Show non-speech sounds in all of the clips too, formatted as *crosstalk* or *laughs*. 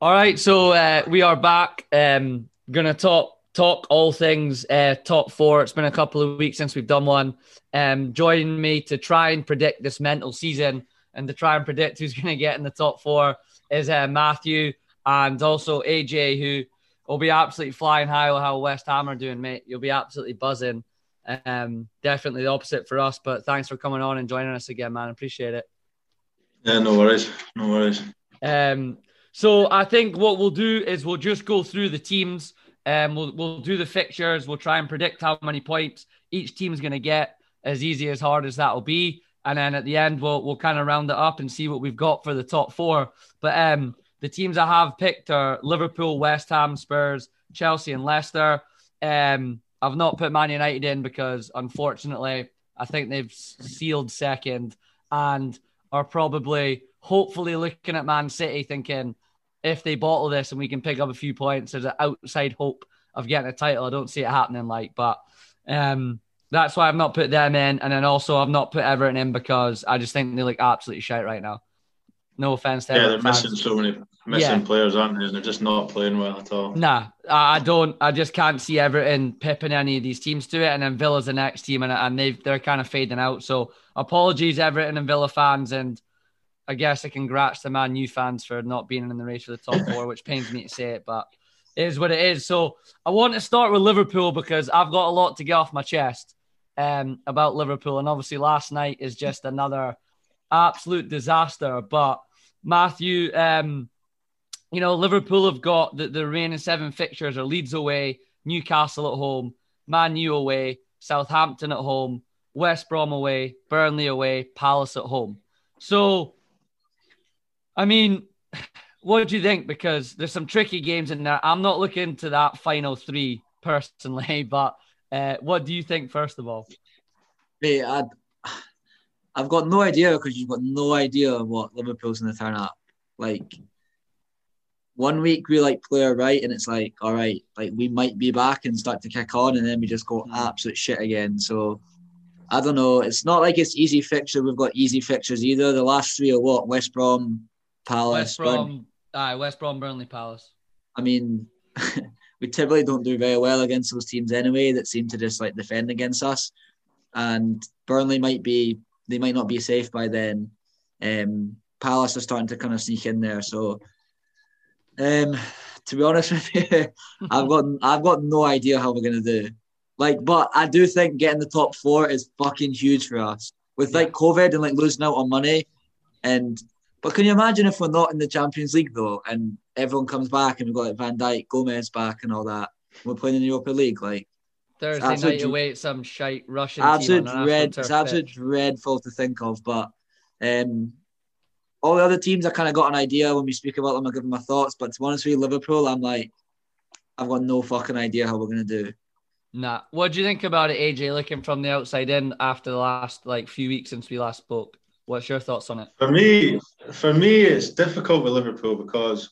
All right, so uh, we are back. Um, gonna talk talk all things uh, top four. It's been a couple of weeks since we've done one. Um, joining me to try and predict this mental season and to try and predict who's *laughs* gonna get in the top four is uh, Matthew and also AJ, who will be absolutely flying high with how West Ham are doing, mate. You'll be absolutely buzzing. Um, definitely the opposite for us, but thanks for coming on and joining us again, man. Appreciate it. Yeah, no worries, no worries. Um, so I think what we'll do is we'll just go through the teams. Um, we'll we'll do the fixtures. We'll try and predict how many points each team's going to get. As easy as hard as that will be, and then at the end we'll we'll kind of round it up and see what we've got for the top four. But um, the teams I have picked are Liverpool, West Ham, Spurs, Chelsea, and Leicester. Um, I've not put Man United in because unfortunately I think they've sealed second and are probably hopefully looking at Man City thinking if they bottle this and we can pick up a few points, there's an outside hope of getting a title. I don't see it happening like, but um, that's why I've not put them in. And then also I've not put Everton in because I just think they look absolutely shite right now. No offense to Yeah, they're fans. missing so many missing yeah. players, aren't they? And they're just not playing well at all. Nah, I don't. I just can't see Everton pipping any of these teams to it. And then Villa's the next team, and, and they they're kind of fading out. So apologies, Everton and Villa fans, and I guess I congrats the Man U fans for not being in the race for the top four, which pains me to say it, but it is what it is. So I want to start with Liverpool because I've got a lot to get off my chest um, about Liverpool, and obviously last night is just another absolute disaster. But Matthew, um, you know Liverpool have got the, the remaining seven fixtures are Leeds away, Newcastle at home, Man U away, Southampton at home, West Brom away, Burnley away, Palace at home. So I mean, what do you think? Because there's some tricky games in there. I'm not looking to that final three personally, *laughs* but uh, what do you think first of all? I, I've got no idea because you've got no idea what Liverpool's going to turn up. Like one week we like play right, and it's like, all right, like we might be back and start to kick on, and then we just go hmm. absolute shit again. So I don't know. It's not like it's easy fixture. We've got easy fixtures either. The last three are what West Brom, Palace, West Brom, aye, West Brom, Burnley, Palace. I mean, *laughs* we typically don't do very well against those teams anyway. That seem to just like defend against us, and Burnley might be they might not be safe by then. Um, Palace are starting to kind of sneak in there, so. Um, to be honest *laughs* with you, I've got I've got no idea how we're gonna do. Like, but I do think getting the top four is fucking huge for us. With like COVID and like losing out on money, and but can you imagine if we're not in the Champions League though, and everyone comes back and we've got like Van Dijk, Gomez back, and all that? We're playing in the Europa League, like Thursday night away at some shite Russian absolute dread. It's absolute dreadful to think of, but um, all the other teams I kind of got an idea when we speak about them. I give them my thoughts, but to be honest with you, Liverpool, I'm like, I've got no fucking idea how we're gonna do. Nah, what do you think about it, AJ? Looking from the outside in after the last like few weeks since we last spoke. What's your thoughts on it? For me, for me, it's difficult with Liverpool because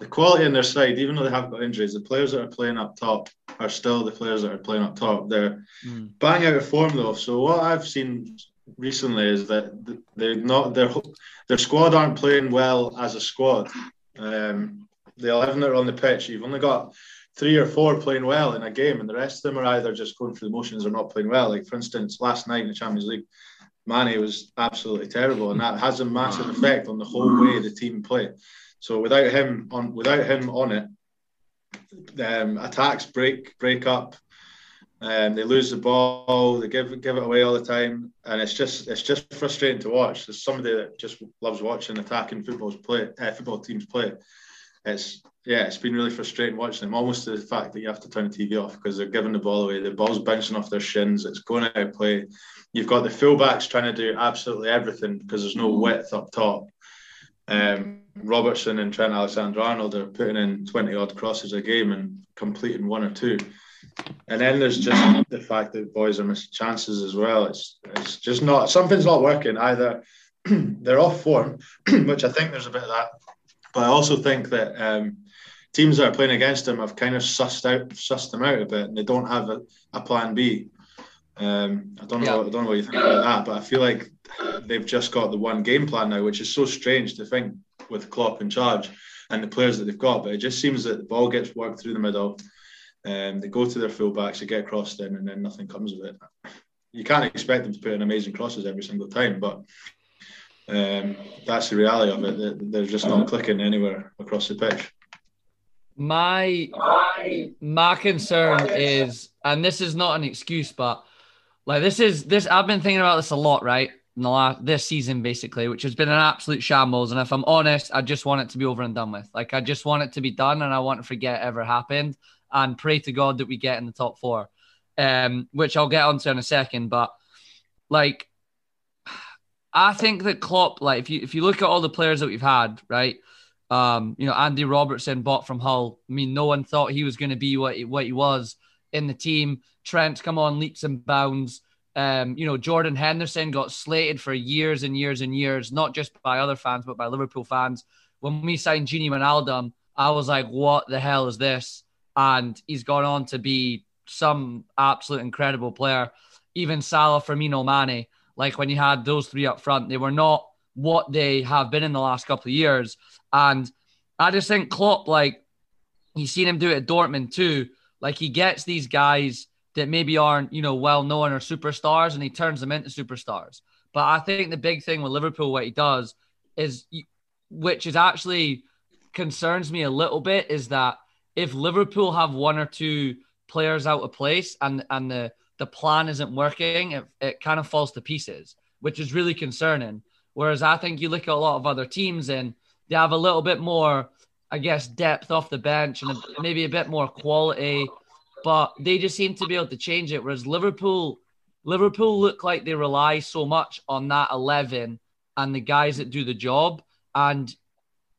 the quality on their side, even though they have got injuries, the players that are playing up top are still the players that are playing up top. They're mm. bang out of form though. So what I've seen recently is that they're not their their squad aren't playing well as a squad. Um, the eleven that are on the pitch, you've only got three or four playing well in a game, and the rest of them are either just going through the motions or not playing well. Like for instance, last night in the Champions League, Mane was absolutely terrible, and that has a massive effect on the whole way the team play. So without him on, without him on it, um, attacks break break up. Um, they lose the ball, they give give it away all the time, and it's just it's just frustrating to watch. As somebody that just loves watching attacking football's play, uh, football teams play, it's yeah, it's been really frustrating watching them. Almost to the fact that you have to turn the TV off because they're giving the ball away. The ball's bouncing off their shins. It's going out of play. You've got the fullbacks trying to do absolutely everything because there's no width up top. Um, Robertson and Trent Alexander-Arnold are putting in 20 odd crosses a game and completing one or two. And then there's just *coughs* the fact that boys are missing chances as well. It's it's just not something's not working. Either *clears throat* they're off form, *clears throat* which I think there's a bit of that, but I also think that um, teams that are playing against them have kind of sussed out sussed them out a bit, and they don't have a, a plan B. Um, I don't know. Yeah. I don't know what you think about that, but I feel like they've just got the one game plan now, which is so strange to think with Klopp in charge. and the players that they've got. But it just seems that the ball gets worked through the middle. Um, they go to their fullbacks, they get crossed in, and then nothing comes of it. You can't expect them to put in amazing crosses every single time, but um, that's the reality of it. They're just not clicking anywhere across the pitch. My my concern is, and this is not an excuse, but like this is this. I've been thinking about this a lot, right? In the last this season, basically, which has been an absolute shambles. And if I'm honest, I just want it to be over and done with. Like I just want it to be done, and I want to forget it ever happened, and pray to God that we get in the top four, um, which I'll get onto in a second. But like, I think that Klopp, like if you if you look at all the players that we've had, right? Um, you know, Andy Robertson bought from Hull. I mean, no one thought he was going to be what he, what he was in the team. Trent come on leaps and bounds. Um, you know, Jordan Henderson got slated for years and years and years, not just by other fans, but by Liverpool fans. When we signed Gini Wijnaldum, I was like, what the hell is this? And he's gone on to be some absolute incredible player. Even Salah, Firmino, Mane, like when you had those three up front, they were not what they have been in the last couple of years. And I just think Klopp, like, you've seen him do it at Dortmund too. Like, he gets these guys that maybe aren't, you know, well known or superstars and he turns them into superstars. But I think the big thing with Liverpool, what he does is, which is actually concerns me a little bit, is that if Liverpool have one or two players out of place and and the the plan isn't working, it, it kind of falls to pieces, which is really concerning. Whereas I think you look at a lot of other teams and they have a little bit more, I guess, depth off the bench and maybe a bit more quality, but they just seem to be able to change it. Whereas Liverpool, Liverpool look like they rely so much on that 11 and the guys that do the job. And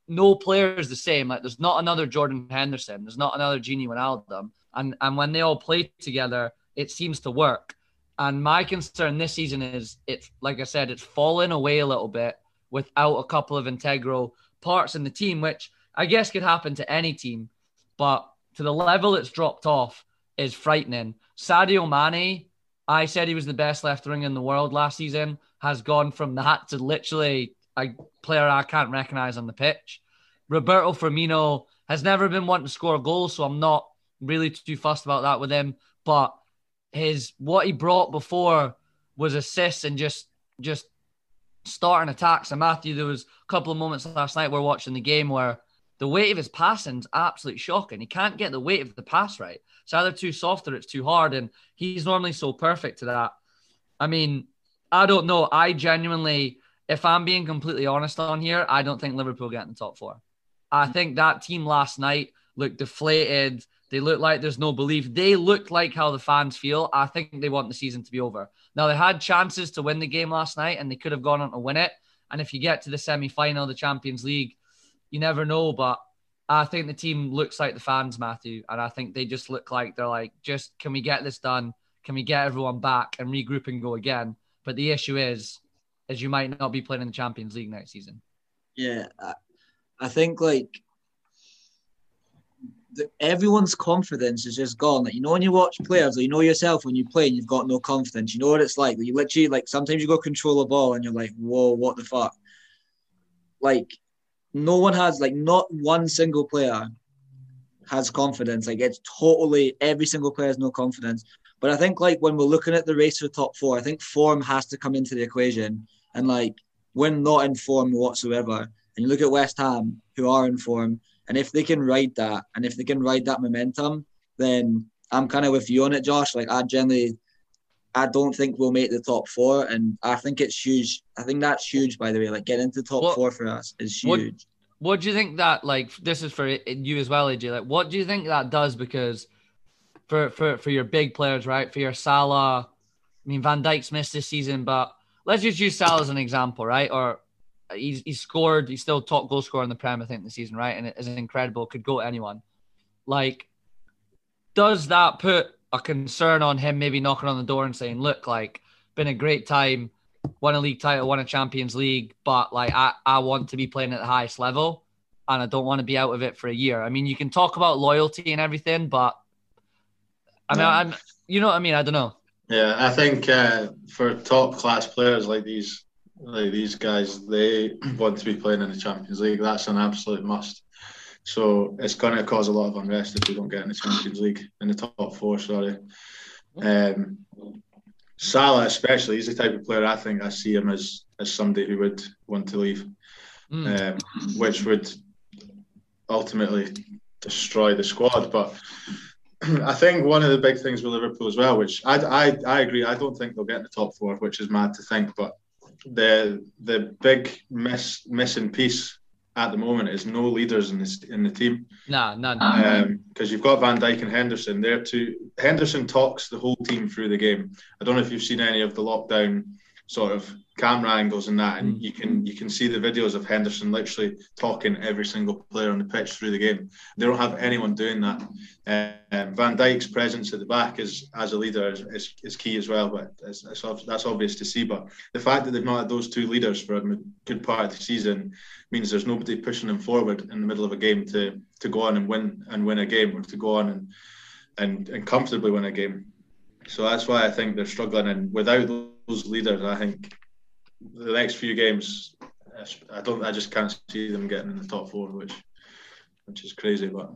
no player is the same. Like there's not another Jordan Henderson. There's not another Gini Wijnaldum. And, and when they all play together, it seems to work. And my concern this season is it's like I said, it's fallen away a little bit without a couple of integral parts in the team, which I guess could happen to any team. But to the level it's dropped off is frightening. Sadio Mane, I said he was the best left winger in the world last season, has gone from that to literally a player I can't recognize on the pitch. Roberto Firmino has never been one to score goals, so I'm not really too fussed about that with him. But his what he brought before was assists and just just starting attacks. And Matthew, there was a couple of moments last night we're watching the game where the weight of his passing's absolutely shocking. He can't get the weight of the pass right. It's either too soft or it's too hard, and he's normally so perfect to that. I mean, I don't know. I genuinely, if I'm being completely honest on here, I don't think Liverpool get in the top four. I think that team last night looked deflated. They look like there's no belief. They look like how the fans feel. I think they want the season to be over. Now, they had chances to win the game last night and they could have gone on to win it. And if you get to the semi final, the Champions League, you never know. But I think the team looks like the fans, Matthew. And I think they just look like they're like, just can we get this done? Can we get everyone back and regroup and go again? But the issue is, is you might not be playing in the Champions League next season. Yeah. I think like everyone's confidence is just gone. Like you know, when you watch players, or you know yourself when you play and you've got no confidence. You know what it's like. You literally like sometimes you go control a ball and you're like, whoa, what the fuck? Like no one has like not one single player has confidence. Like it's totally every single player has no confidence. But I think like when we're looking at the race for top four, I think form has to come into the equation. And like when not in form whatsoever, and you look at West Ham who are in form, and if they can ride that, and if they can ride that momentum, then I'm kind of with you on it, Josh. Like I generally, I don't think we'll make the top four, and I think it's huge. I think that's huge, by the way. Like getting into top what, four for us is huge. What, what do you think that like? This is for you as well, AJ. Like, what do you think that does? Because for for for your big players, right? For your Salah, I mean Van Dijk's missed this season, but let's just use Salah as an example, right? Or he's, he's scored, he's still top goal scorer in the Prem, I think, the season, right? And it is incredible, could go to anyone. Like, does that put a concern on him maybe knocking on the door and saying, look, like, been a great time, won a league title, won a Champions League, but like, I, I want to be playing at the highest level and I don't want to be out of it for a year. I mean, you can talk about loyalty and everything, but I mean, yeah. I'm, you know what I mean? I don't know. Yeah, I think uh, for top class players like these, like these guys, they want to be playing in the Champions League. That's an absolute must. So it's going to cause a lot of unrest if we don't get in the Champions League in the top four. Sorry. Um, Salah, especially, he's the type of player I think I see him as as somebody who would want to leave, mm. um, which would ultimately destroy the squad. But *clears throat* I think one of the big things with Liverpool as well, which I, I, I agree, I don't think they'll get in the top four, which is mad to think. But the the big miss missing piece at the moment is no leaders in this in the team. Nah, none. Because um, you've got Van Dijk and Henderson there too. Henderson talks the whole team through the game. I don't know if you've seen any of the lockdown sort of camera angles and that, and mm. you can you can see the videos of Henderson literally talking every single player on the pitch through the game. They don't have anyone doing that. Um, Van Dijk's presence at the back is as a leader is, is, is key as well, but it's, it's, that's obvious to see. But the fact that they've not had those two leaders for a good part of the season means there's nobody pushing them forward in the middle of a game to to go on and win and win a game or to go on and and, and comfortably win a game. So that's why I think they're struggling. And without those leaders, I think the next few games, I don't, I just can't see them getting in the top four, which, which is crazy. But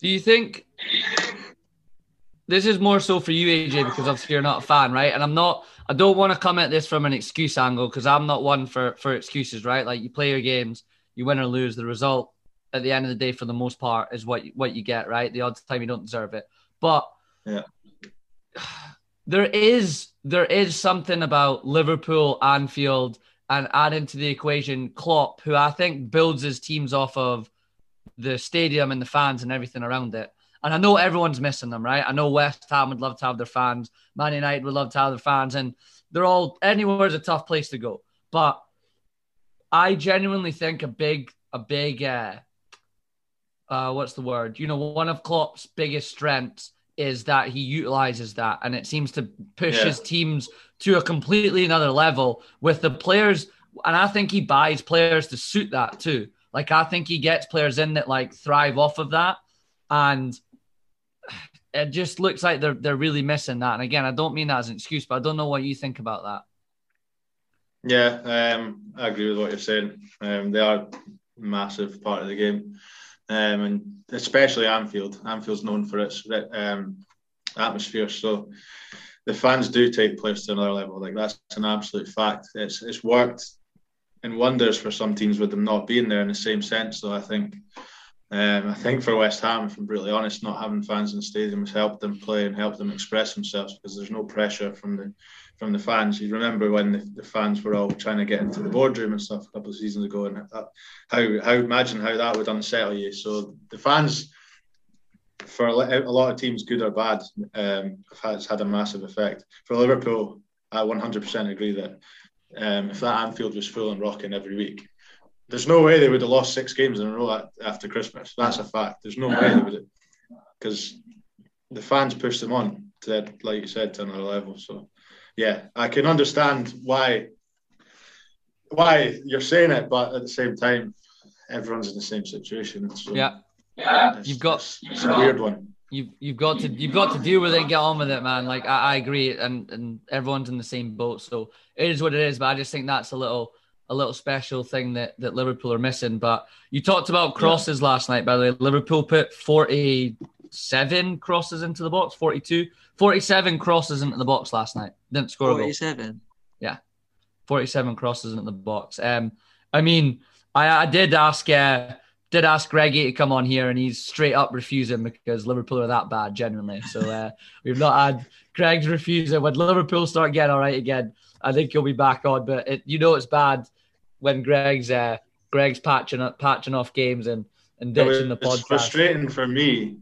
do you think this is more so for you, AJ, because obviously you're not a fan, right? And I'm not. I don't want to come at this from an excuse angle because I'm not one for for excuses, right? Like you play your games, you win or lose, the result at the end of the day, for the most part, is what what you get, right? The odds time you don't deserve it, but yeah *sighs* there is there is something about Liverpool, Anfield, and add into the equation Klopp, who I think builds his teams off of the stadium and the fans and everything around it. And I know everyone's missing them, right? I know West Ham would love to have their fans, Man United would love to have their fans, and they're all anywhere's a tough place to go. But I genuinely think a big, a big, uh, uh, what's the word? You know, one of Klopp's biggest strengths is that he utilizes that and it seems to push yeah. his teams to a completely another level with the players and I think he buys players to suit that too. Like I think he gets players in that like thrive off of that and *sighs* it just looks like they're they're really missing that. And again, I don't mean that as an excuse, but I don't know what you think about that. Yeah, um, I agree with what you're saying. Um, they are massive part of the game um, and especially Anfield. Anfield's known for its um, atmosphere, so the fans do take players to another level. Like that's an absolute fact. It's it's worked in wonders for some teams with them not being there in the same sense. So I think. Um, I think for West Ham, if I'm brutally honest, not having fans in the stadium has helped them play and helped them express themselves because there's no pressure from the from the fans. You remember when the, the, fans were all trying to get into the boardroom and stuff a couple of seasons ago, and that, how how imagine how that would unsettle you. So the fans, for a, lot of teams, good or bad, um, has had a massive effect. For Liverpool, I 100% agree that um, if that Anfield was full and rocking every week, there's no way they would have lost six games in a row after Christmas. That's a fact. There's no way they would, because the fans pushed them on to, like you said, to another level. So yeah, I can understand why why you're saying it, but at the same time, everyone's in the same situation. So uh, yeah, you've got it's, a weird one. You've you've got to you've got to deal with it and get on with it, man. Like I, I agree, and and everyone's in the same boat, so it is what it is. But I just think that's a little a little special thing that that Liverpool are missing. But you talked about crosses yeah. last night, by the way. Liverpool put forty seven crosses into the box, 42. 47 crosses into the box last night. Didn't score 47. Yeah. 47 crosses into the box. Um, I mean, I, I did ask uh, did ask Greggy to come on here and he's straight up refusing because Liverpool are that bad, genuinely. So uh, *laughs* we've not had Greg's refusing. When Liverpool start getting all right again, I think he'll be back on. But it, you know it's bad when Greg's uh, Greg's patching up patching off games and, and ditching the podcast. It's frustrating for me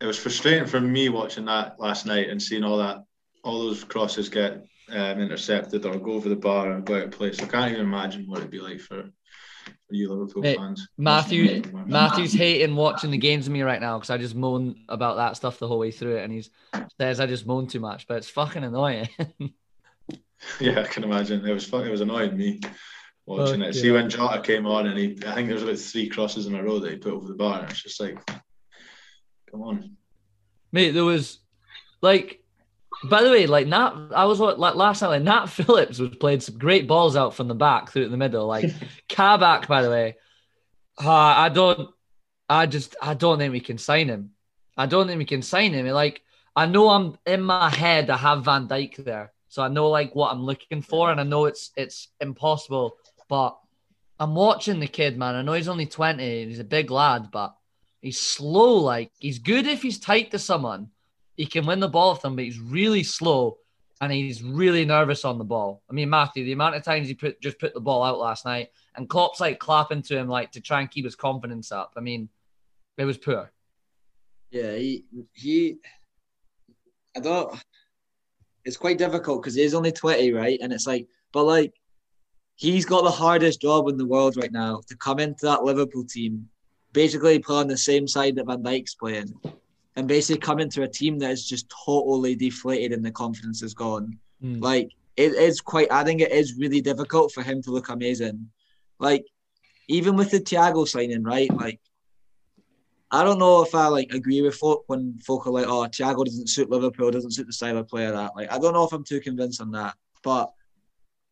it was frustrating for me watching that last night and seeing all that, all those crosses get um, intercepted or go over the bar and go out of place. I can't even imagine what it'd be like for, for you Liverpool hey, fans. Matthew, Matthew's hating watching the games with me right now because I just moan about that stuff the whole way through it, and he says I just moan too much, but it's fucking annoying. *laughs* yeah, I can imagine. It was fucking, It was annoying me watching okay. it. See when Jota came on and he, I think there was about three crosses in a row that he put over the bar. And it's just like Come on, mate. There was like, by the way, like Nat. I was like last night. Like Nat *laughs* Phillips was playing some great balls out from the back through the middle. Like *laughs* Kabak, by the way. Uh, I don't. I just I don't think we can sign him. I don't think we can sign him. Like I know I'm in my head. I have Van Dijk there, so I know like what I'm looking for, and I know it's it's impossible. But I'm watching the kid, man. I know he's only 20. He's a big lad, but he's slow. Like he's good if he's tight to someone. He can win the ball with them, but he's really slow and he's really nervous on the ball. I mean, Matthew, the amount of times he put just put the ball out last night, and Klopp's like clapping to him like to try and keep his confidence up. I mean, it was poor. Yeah, he he. I don't. It's quite difficult because he's only twenty, right? And it's like, but like, he's got the hardest job in the world right now to come into that Liverpool team, basically play on the same side that Van Dijk's playing, and basically come into a team that is just totally deflated and the confidence is gone. Mm. Like it is quite. I think it is really difficult for him to look amazing. Like even with the Thiago signing, right? Like I don't know if I like agree with folk when folk are like, "Oh, Thiago doesn't suit Liverpool, doesn't suit the style of player that." Like I don't know if I'm too convinced on that, but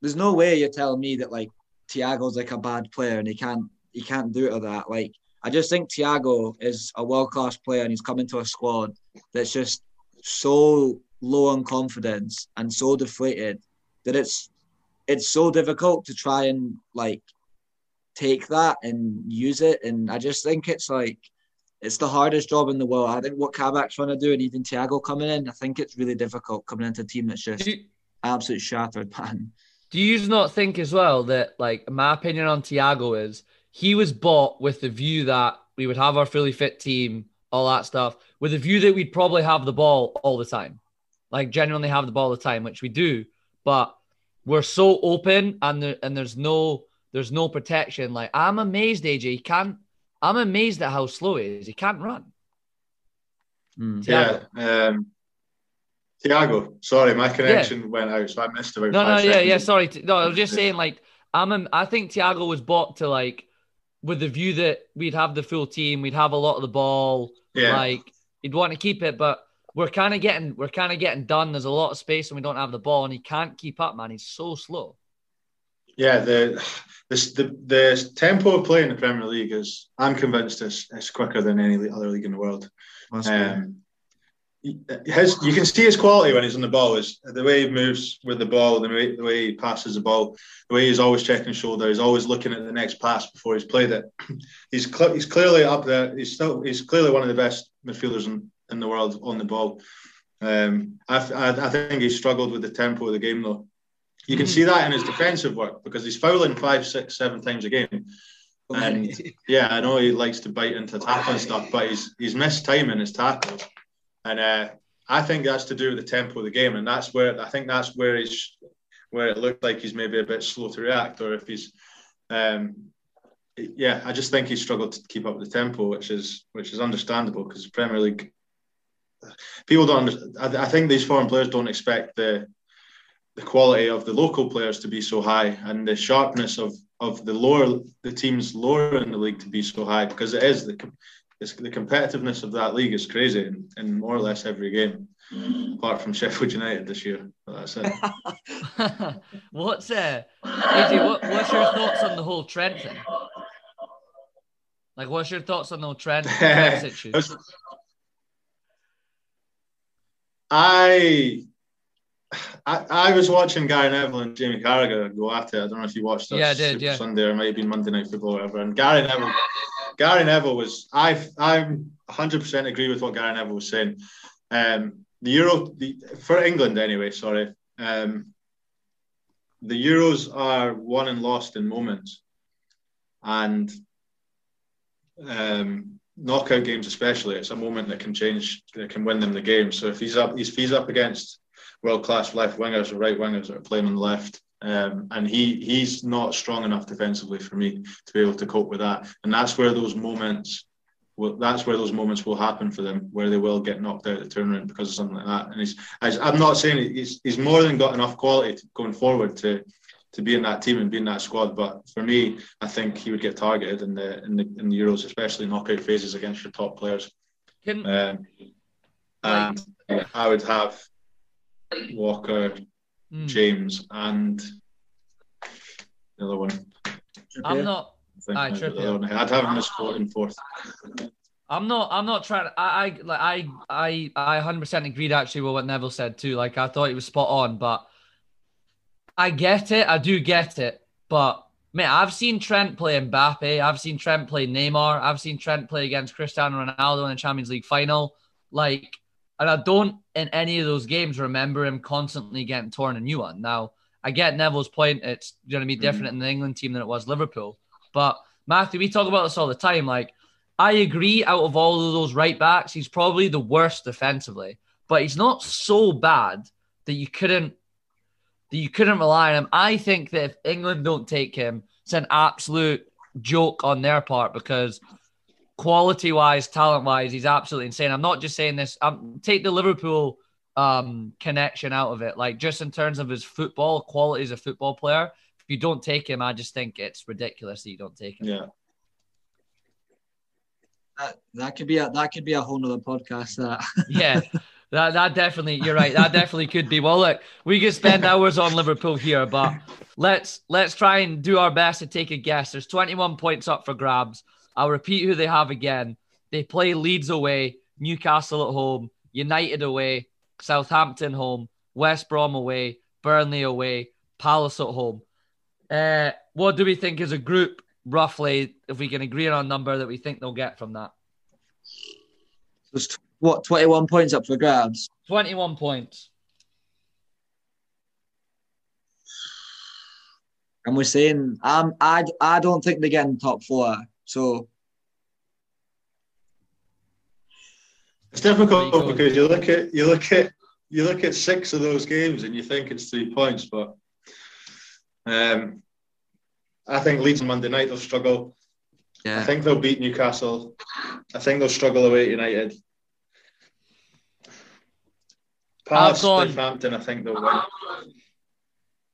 there's no way you're telling me that like Thiago's like a bad player and he can't he can't do it or that. Like I just think Thiago is a world class player and he's coming to a squad that's just so low on confidence and so deflated that it's it's so difficult to try and like take that and use it. And I just think it's like it's the hardest job in the world. I think what Kabak's trying to do and even Thiago coming in, I think it's really difficult coming into a team that's just you, absolute shattered, man. Do you not think as well that like my opinion on Thiago is he was bought with the view that we would have our fully fit team, all that stuff, with the view that we'd probably have the ball all the time. Like genuinely have the ball all the time, which we do, but we're so open and there, and there's no there's no protection. Like I'm amazed, AJ. He can't. I'm amazed at how slow he is. He can't run. Mm. Yeah. Um, Thiago, sorry, my connection yeah. went out, so I missed about. No, no, yeah, yeah. Sorry, no, I was just saying, like, I'm. I think Thiago was bought to like with the view that we'd have the full team, we'd have a lot of the ball. Yeah. Like he'd want to keep it, but we're kind of getting we're kind of getting done. There's a lot of space and we don't have the ball, and he can't keep up, man. He's so slow. Yeah, the this the the tempo of play in the Premier League is I'm convinced is, is quicker than any other league in the world. Um, his, you can see his quality when he's on the ball is the way he moves with the ball, the way, the way he passes the ball, the way he's always checking shoulder, he's always looking at the next pass before he's played it. *clears throat* He's cl- he's clearly up there. He's still he's clearly one of the best midfielders in, in the world on the ball. Um, I, I, I think he struggled with the tempo of the game though. You can mm. see that in his defensive work because he's fouling five, six, seven times a game. And yeah, I know he likes to bite into and stuff, but he's he's missed time in his tackles. And uh, I think that's to do with the tempo of the game, and that's where I think that's where he's where it looked like he's maybe a bit slow to react, or if he's, um, yeah, I just think he struggled to keep up with the tempo, which is which is understandable because Premier League people don't. I, I think these foreign players don't expect the the quality of the local players to be so high and the sharpness of of the lower the teams lower in the league to be so high because it is the it's, the competitiveness of that league is crazy in, in more or less every game, apart from *laughs* Sheffield United this year. But that's it. *laughs* what's uh, AJ, what, what's your thoughts on the whole Trent thing? Like, what's your thoughts on the whole Trent *laughs* situation? I, I I was watching Gary Neville and Jamie Carragher go at it. I don't know if you watched that yeah, I did, Super yeah. Sunday or maybe Monday Night Football or whatever. And Gary Neville Gary Neville was I I'm 100 percent agree with what Gary Neville was saying. Um, the Euro the, for England anyway. Sorry, um, the Euros are won and lost in moments, and um, knockout games especially. It's a moment that can change that can win them the game. So if he's up, if he's up against world class left wingers or right wingers that are playing on the left um, and he he's not strong enough defensively for me to be able to cope with that. And that's where those moments, well, that's where those moments will happen for them, where they will get knocked out of the tournament because of something like that. And he's, I'm not saying he's, he's more than got enough quality to, going forward to to be in that team and be in that squad. But for me, I think he would get targeted in the in the in the Euros, especially knockout phases against your top players. Can, um, and I would have Walker, mm. James, and the other one. I'm not. think. Aye, I'd have him as fourth and fourth. I'm not. I'm not trying. I, I like. I. I. I 100 percent agreed actually with what Neville said too. Like I thought he was spot on, but I get it. I do get it. But man, I've seen Trent play Mbappe. I've seen Trent play Neymar. I've seen Trent play against Cristiano Ronaldo in the Champions League final. Like, and I don't in any of those games remember him constantly getting torn a new one. Now I get Neville's point. It's going to be different mm-hmm. in the England team than it was Liverpool. But Matthew, we talk about this all the time. Like I agree, out of all of those right backs, he's probably the worst defensively, but he's not so bad that you couldn't that you couldn't rely on him. I think that if England don't take him, it's an absolute joke on their part because quality wise, talent wise, he's absolutely insane. I'm not just saying this. Um, take the Liverpool um connection out of it, like just in terms of his football quality as a football player. If you don't take him, I just think it's ridiculous that you don't take him. Yeah. That, that could be a that could be a whole nother podcast. That *laughs* yeah, that that definitely you're right. That definitely could be. Well, look, we could spend hours on Liverpool here, but let's let's try and do our best to take a guess. There's 21 points up for grabs. I'll repeat who they have again. They play Leeds away, Newcastle at home, United away, Southampton home, West Brom away, Burnley away, Palace at home. Uh, what do we think as a group roughly, if we can agree on a number that we think they'll get from that. There's what, 21 points up for grabs? 21 points. And we're saying, um, I, I don't think they're getting top four. So it's difficult because you look at you look at you look at six of those games and you think it's three points, but um, I think Leeds on Monday night they'll struggle. Yeah. I think they'll beat Newcastle. I think they'll struggle away at United. Palace, gone, Southampton, I think they'll win.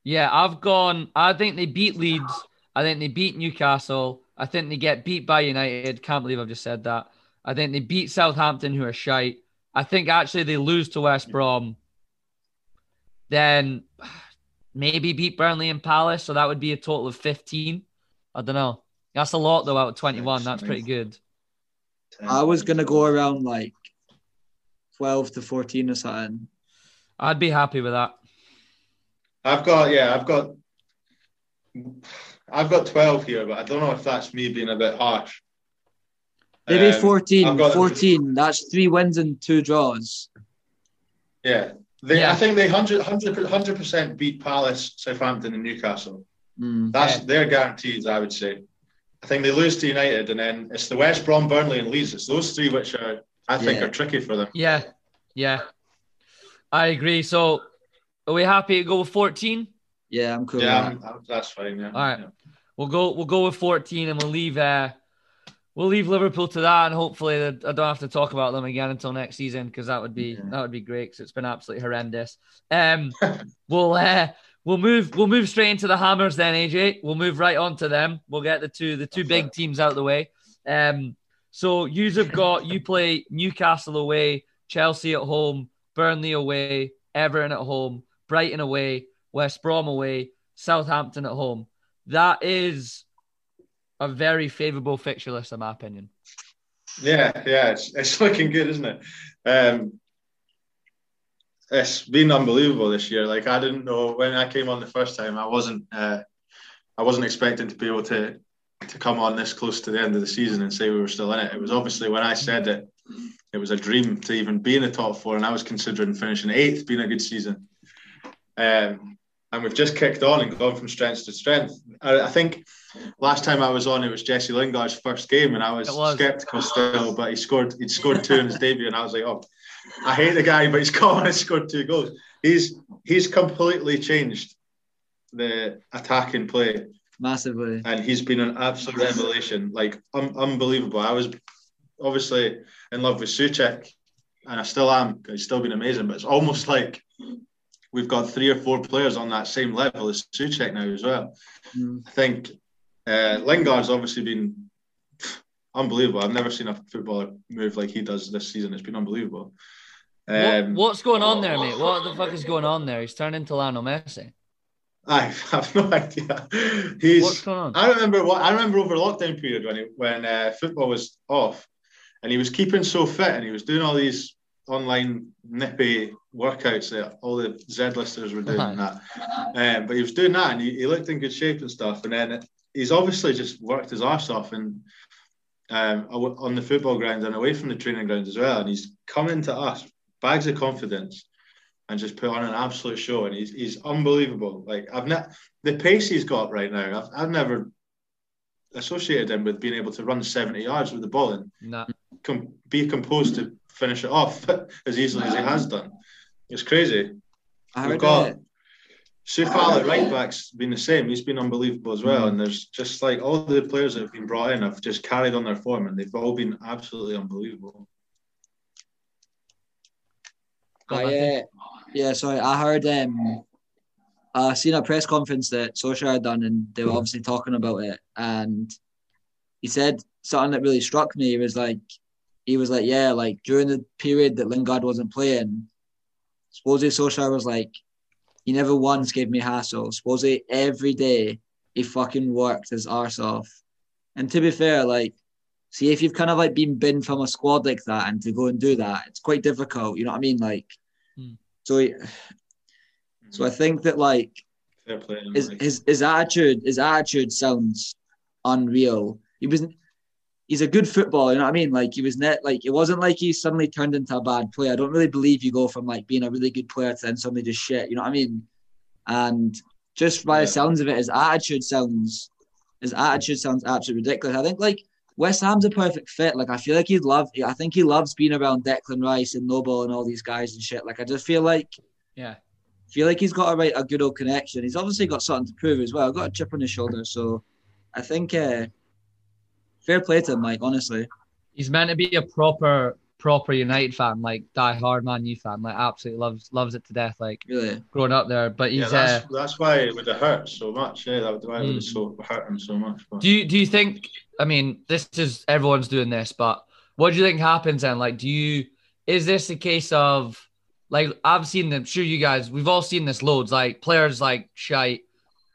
Yeah, I've gone. I think they beat Leeds. I think they beat Newcastle. I think they get beat by United. Can't believe I've just said that. I think they beat Southampton, who are shite. I think actually they lose to West Brom. Then maybe beat Burnley and Palace. So that would be a total of 15. I don't know. That's a lot though out of 21. That's pretty good. I was gonna go around like 12 to 14 or something. I'd be happy with that. I've got yeah, I've got I've got 12 here, but I don't know if that's me being a bit harsh. Maybe um, 14. 14. That's three wins and two draws. Yeah. They, yeah. I think they 100 percent beat Palace, Southampton, and Newcastle. Mm, That's yeah. their guarantees, I would say. I think they lose to United, and then it's the West Brom, Burnley, and Leeds. It's those three which are I think yeah. are tricky for them. Yeah, yeah, I agree. So, are we happy to go with 14? Yeah, I'm cool. Yeah, I'm, I'm, that's fine. Yeah. All right, we'll go. We'll go with 14, and we'll leave. Uh, we'll leave Liverpool to that, and hopefully I don't have to talk about them again until next season because that would be yeah. that would be great because it's been absolutely horrendous. Um, *laughs* we'll uh, we'll move we'll move straight into the Hammers then, AJ. We'll move right on to them. We'll get the two the two big teams out of the way. Um, so you have got you play Newcastle away, Chelsea at home, Burnley away, Everton at home, Brighton away, West Brom away, Southampton at home. That is a very favourable fixture list, in my opinion. Yeah, yeah, it's, it's looking good, isn't it? Um, it's been unbelievable this year. Like I didn't know when I came on the first time, I wasn't, uh, I wasn't expecting to be able to to come on this close to the end of the season and say we were still in it. It was obviously when I said it, it was a dream to even be in the top four, and I was considering finishing eighth, being a good season. Um, and we've just kicked on and gone from strength to strength. I, I, think last time I was on, it was Jesse Lingard's first game, and I was, was. skeptical still, but he scored. He'd scored two in his debut, and I was like, "Oh, I hate the guy, but he's *laughs* gone and scored two goals." He's he's completely changed the attacking play massively, and he's been an absolute revelation, like un- unbelievable. I was obviously in love with Soucek, and I still am. He's still been amazing, but it's almost like we've got three or four players on that same level as Soucek now as well. Mm. I think uh, Lingard's obviously been unbelievable. I've never seen a footballer move like he does this season. It's been unbelievable. Um, what, what's going on there, mate? What the fuck is going on there? He's turned into Lionel Messi. I *laughs* have no idea. He's. What's going on? I remember what I remember over lockdown period when he, when uh, football was off, and he was keeping so fit, and he was doing all these online nippy workouts that all the Z listers were doing that. Um, but he was doing that, and he, he, looked in good shape and stuff. And then he's obviously just worked his arse off and um, on the football grounds and away from the training grounds as well. And he's coming to us, bags of confidence, and just put on an absolute show. And he's, he's unbelievable. Like I've not the pace he's got right now. I've, I've never associated him with being able to run 70 yards with the ball and nah. com- be composed to finish it off *laughs* as easily as he has done. It's crazy. I We've got Coufal at right back's been the same. He's been unbelievable as well. Mm. And there's just like all the players that have been brought in have just carried on their form and they've all been absolutely unbelievable. I, uh, yeah, sorry. I heard um I seen a press conference that Solskjaer had done and they were obviously talking about it and he said something that really struck me. He was like he was like, Yeah, like during the period that Lingard wasn't playing, supposedly Solskjaer was like, he never once gave me hassle. Supposedly every day he fucking worked his arse off. And to be fair, like, see if you've kind of like been binned from a squad like that and to go and do that, it's quite difficult. You know what I mean? Like, hmm. so he, so I think that like his, his his attitude his attitude sounds unreal. He was he's a good footballer, you know what I mean? Like he was net like it wasn't like he suddenly turned into a bad player. I don't really believe you go from like being a really good player to then suddenly just shit, you know what I mean? And just by yeah. the sounds of it, his attitude sounds his attitude sounds absolutely ridiculous. I think like West Ham's a perfect fit. Like I feel like he'd love I think he loves being around Declan Rice and Noble and all these guys and shit. Like I just feel like yeah. Feel like he's got a right a good old connection. He's obviously got something to prove as well. Got a chip on his shoulder, so I think uh, fair play to him, Mike. Honestly, he's meant to be a proper proper United fan, like die hard Man U fan, like absolutely loves loves it to death. Like really growing up there, but he's yeah, that's, uh, that's why it would have hurt so much. Yeah, that would why it would have mm. so hurt him so much. But. Do you do you think? I mean, this is everyone's doing this, but what do you think happens then? Like, do you is this a case of like I've seen them? Sure, you guys, we've all seen this loads. Like players like Shite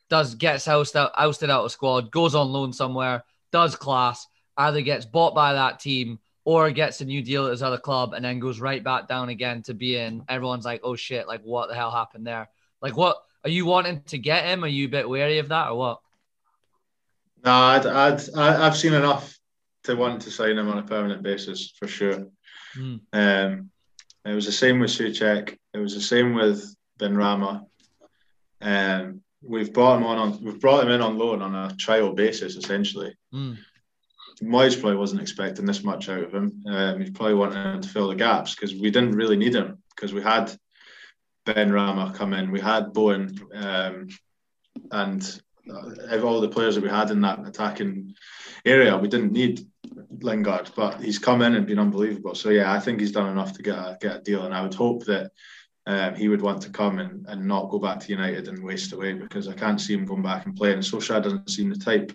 does gets ousted out, ousted out of squad, goes on loan somewhere does class, either gets bought by that team or gets a new deal at his other club and then goes right back down again to be in. Everyone's like, oh shit, like what the hell happened there? Like, what are you wanting to get him? Are you a bit wary of that or what? No, I'd, I'd, I've seen enough to want to sign him on a permanent basis for sure. Mm. Um, it was the same with Soucek. It was the same with Benrahma. Um, we've brought him on, on we've brought him in on loan on a trial basis essentially. Mm. Moyes probably wasn't expecting this much out of him. Um, he's probably wanting him to fill the gaps because we didn't really need him because we had Benrahma come in, we had Bowen, um, and uh, all the players that we had in that attacking area, we didn't need Lingard, but he's come in and been unbelievable. So yeah, I think he's done enough to get a, get a deal, and I would hope that um, he would want to come and, and not go back to United and waste away because I can't see him going back and playing. And Solskjaer doesn't seem the type.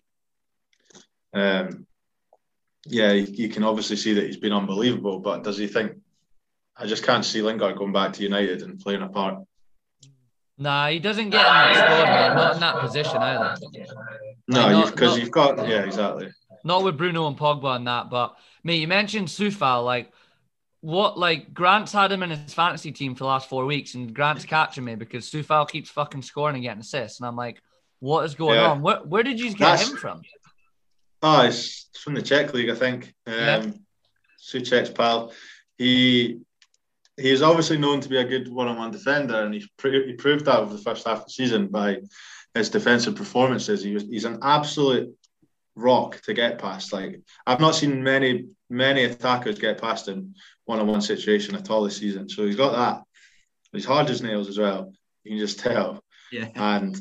Um, yeah, you, can obviously see that he's been unbelievable, but does he think? I just can't see Lingard going back to United and playing a part. Nah, he doesn't get in that squad, man. Not in that position either. No, because you've, you've got yeah, exactly. Not with Bruno and Pogba and that, but mate, you mentioned Coufal, like what like Grant's had him in his fantasy team for the last four weeks, and Grant's catching me because Coufal keeps fucking scoring and getting assists, and I'm like, what is going yeah. on? Where where did you get That's, him from? Oh, it's from the Czech league, I think. Um, yeah. Soucek's pal. He he's obviously known to be a good one-on-one defender, and he's he proved that over the first half of the season by his defensive performances. He was, he's an absolute rock to get past. Like I've not seen many many attackers get past him one-on-one situation at all this season. So he's got that. He's hard as nails as well. You can just tell. Yeah. And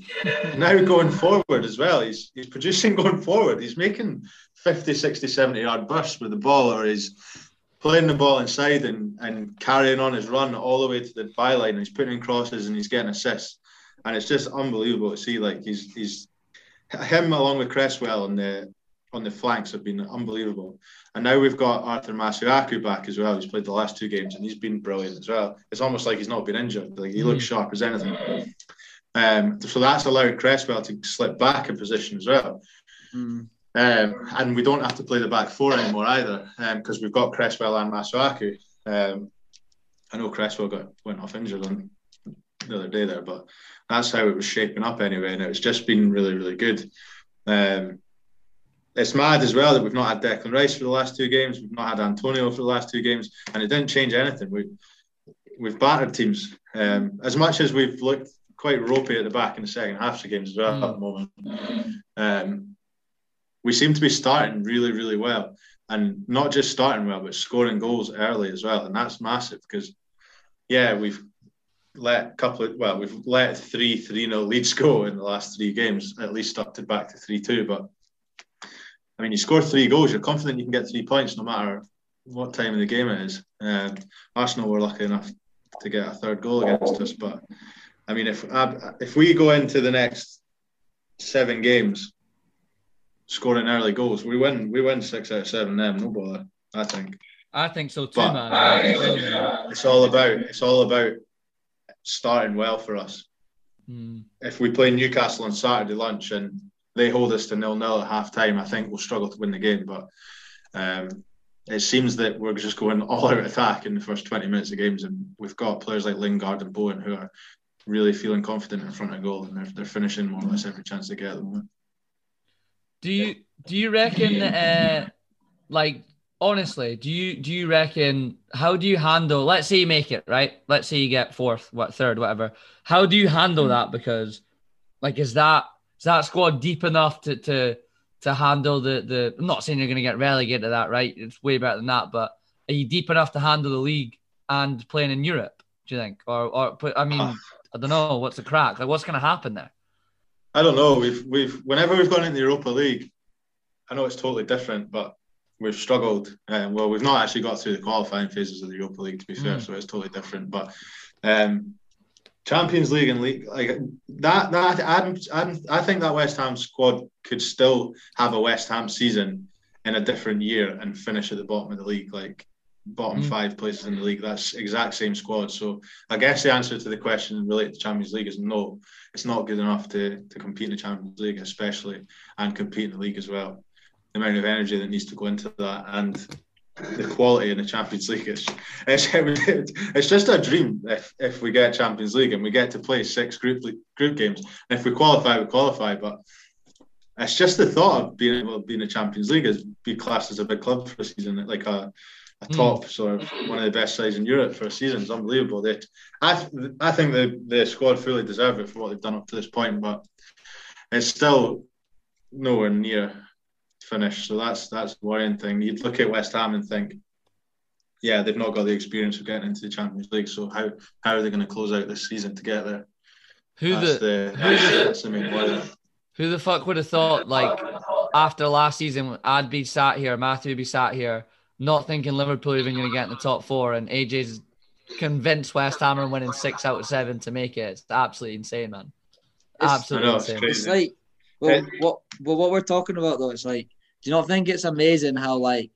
now going forward as well, he's he's producing *laughs* going forward. He's making 50, 60, 70 yard bursts with the ball, or he's playing the ball inside and, and carrying on his run all the way to the byline. He's putting in crosses and he's getting assists. And it's just unbelievable to see. Like he's he's him along with Cresswell on the on the flanks have been unbelievable. And now we've got Arthur Masuaku back as well. He's played the last two games and he's been brilliant as well. It's almost like he's not been injured. Like he looks mm. sharp as anything. Um, so that's allowed Cresswell to slip back in position as well. Mm. Um, and we don't have to play the back four anymore either because um, we've got Cresswell and Masuaku. Um, I know Cresswell got went off injured on the other day there, but that's how it was shaping up anyway, and it's just been really, really good. Um, it's mad as well that we've not had Declan Rice for the last two games, we've not had Antonio for the last two games, and it didn't change anything. We we've battered teams um, as much as we've looked quite ropey at the back in the second half of games as well mm. at the moment. Um, we seem to be starting really, really well, and not just starting well, but scoring goals early as well, and that's massive because, yeah, we've let a couple of well, we've let three three nil leads *laughs* go in the last three games, at least up to back to three two. But I mean, you score three goals, you're confident you can get three points no matter what time of the game it is. Um, Arsenal were lucky enough to get a third goal against us, but I mean, if if we go into the next seven games scoring early goals, we win. We win six out of seven. Them, no bother. I think. I think so too, but man. It's all about. It's all about starting well for us. Mm. If we play Newcastle on Saturday lunch and they hold us to nil nil at half time, I think we'll struggle to win the game. But um, it seems that we're just going all out attack in the first 20 minutes of games, and we've got players like Lingard and Bowen who are really feeling confident in front of goal, and they're, they're finishing more or less every chance they get at the moment. Do you do you reckon, uh, like honestly, do you do you reckon how do you handle? Let's say you make it right. Let's say you get fourth, what third, whatever. How do you handle mm-hmm. that? Because, like, is that is that squad deep enough to to to handle the the? I'm not saying you're going to get relegated to that, right? It's way better than that, but are you deep enough to handle the league and playing in Europe? Do you think, or or I mean, *sighs* I don't know what's the crack. Like, what's going to happen there? I don't know. We've we've whenever we've gone into the Europa League, I know it's totally different, but we've struggled. Um, well, we've not actually got through the qualifying phases of the Europa League, to be fair, mm. so it's totally different. But um, Champions League and league like that. That I, I, I think that West Ham squad could still have a West Ham season in a different year and finish at the bottom of the league, like bottom mm. five places in the league. That's exact same squad. So I guess the answer to the question related to Champions League is no. It's not good enough to to compete in the Champions League, especially and compete in the league as well amount of energy that needs to go into that and the quality in the Champions League. It's, it's, *laughs* it's just a dream if, if we get Champions League and we get to play six group group games. And if we qualify, we qualify. But it's just the thought of being able to be in the Champions League as be classed as a big club for a season, like a, a hmm. top mm. sort of one of the best sides in Europe for a season is unbelievable. They, I, I think the, the squad fully deserve it for what they've done up to this point, but it's still nowhere near finish. So that's that's the worrying thing. You'd look at West Ham and think, yeah, they've not got the experience of getting into the Champions League. So how how are they going to close out this season to get there? Who that's the, the, who that's the main worry. Who the fuck would have thought like after last season I'd be sat here, Matthew would be sat here, not thinking Liverpool even going to get in the top four, and AJ's convinced West Ham are winning six out of seven to make it. It's absolutely insane, man. Absolutely know, insane. It's, it's like well, what well, what we're talking about though, it's like do you not think it's amazing how like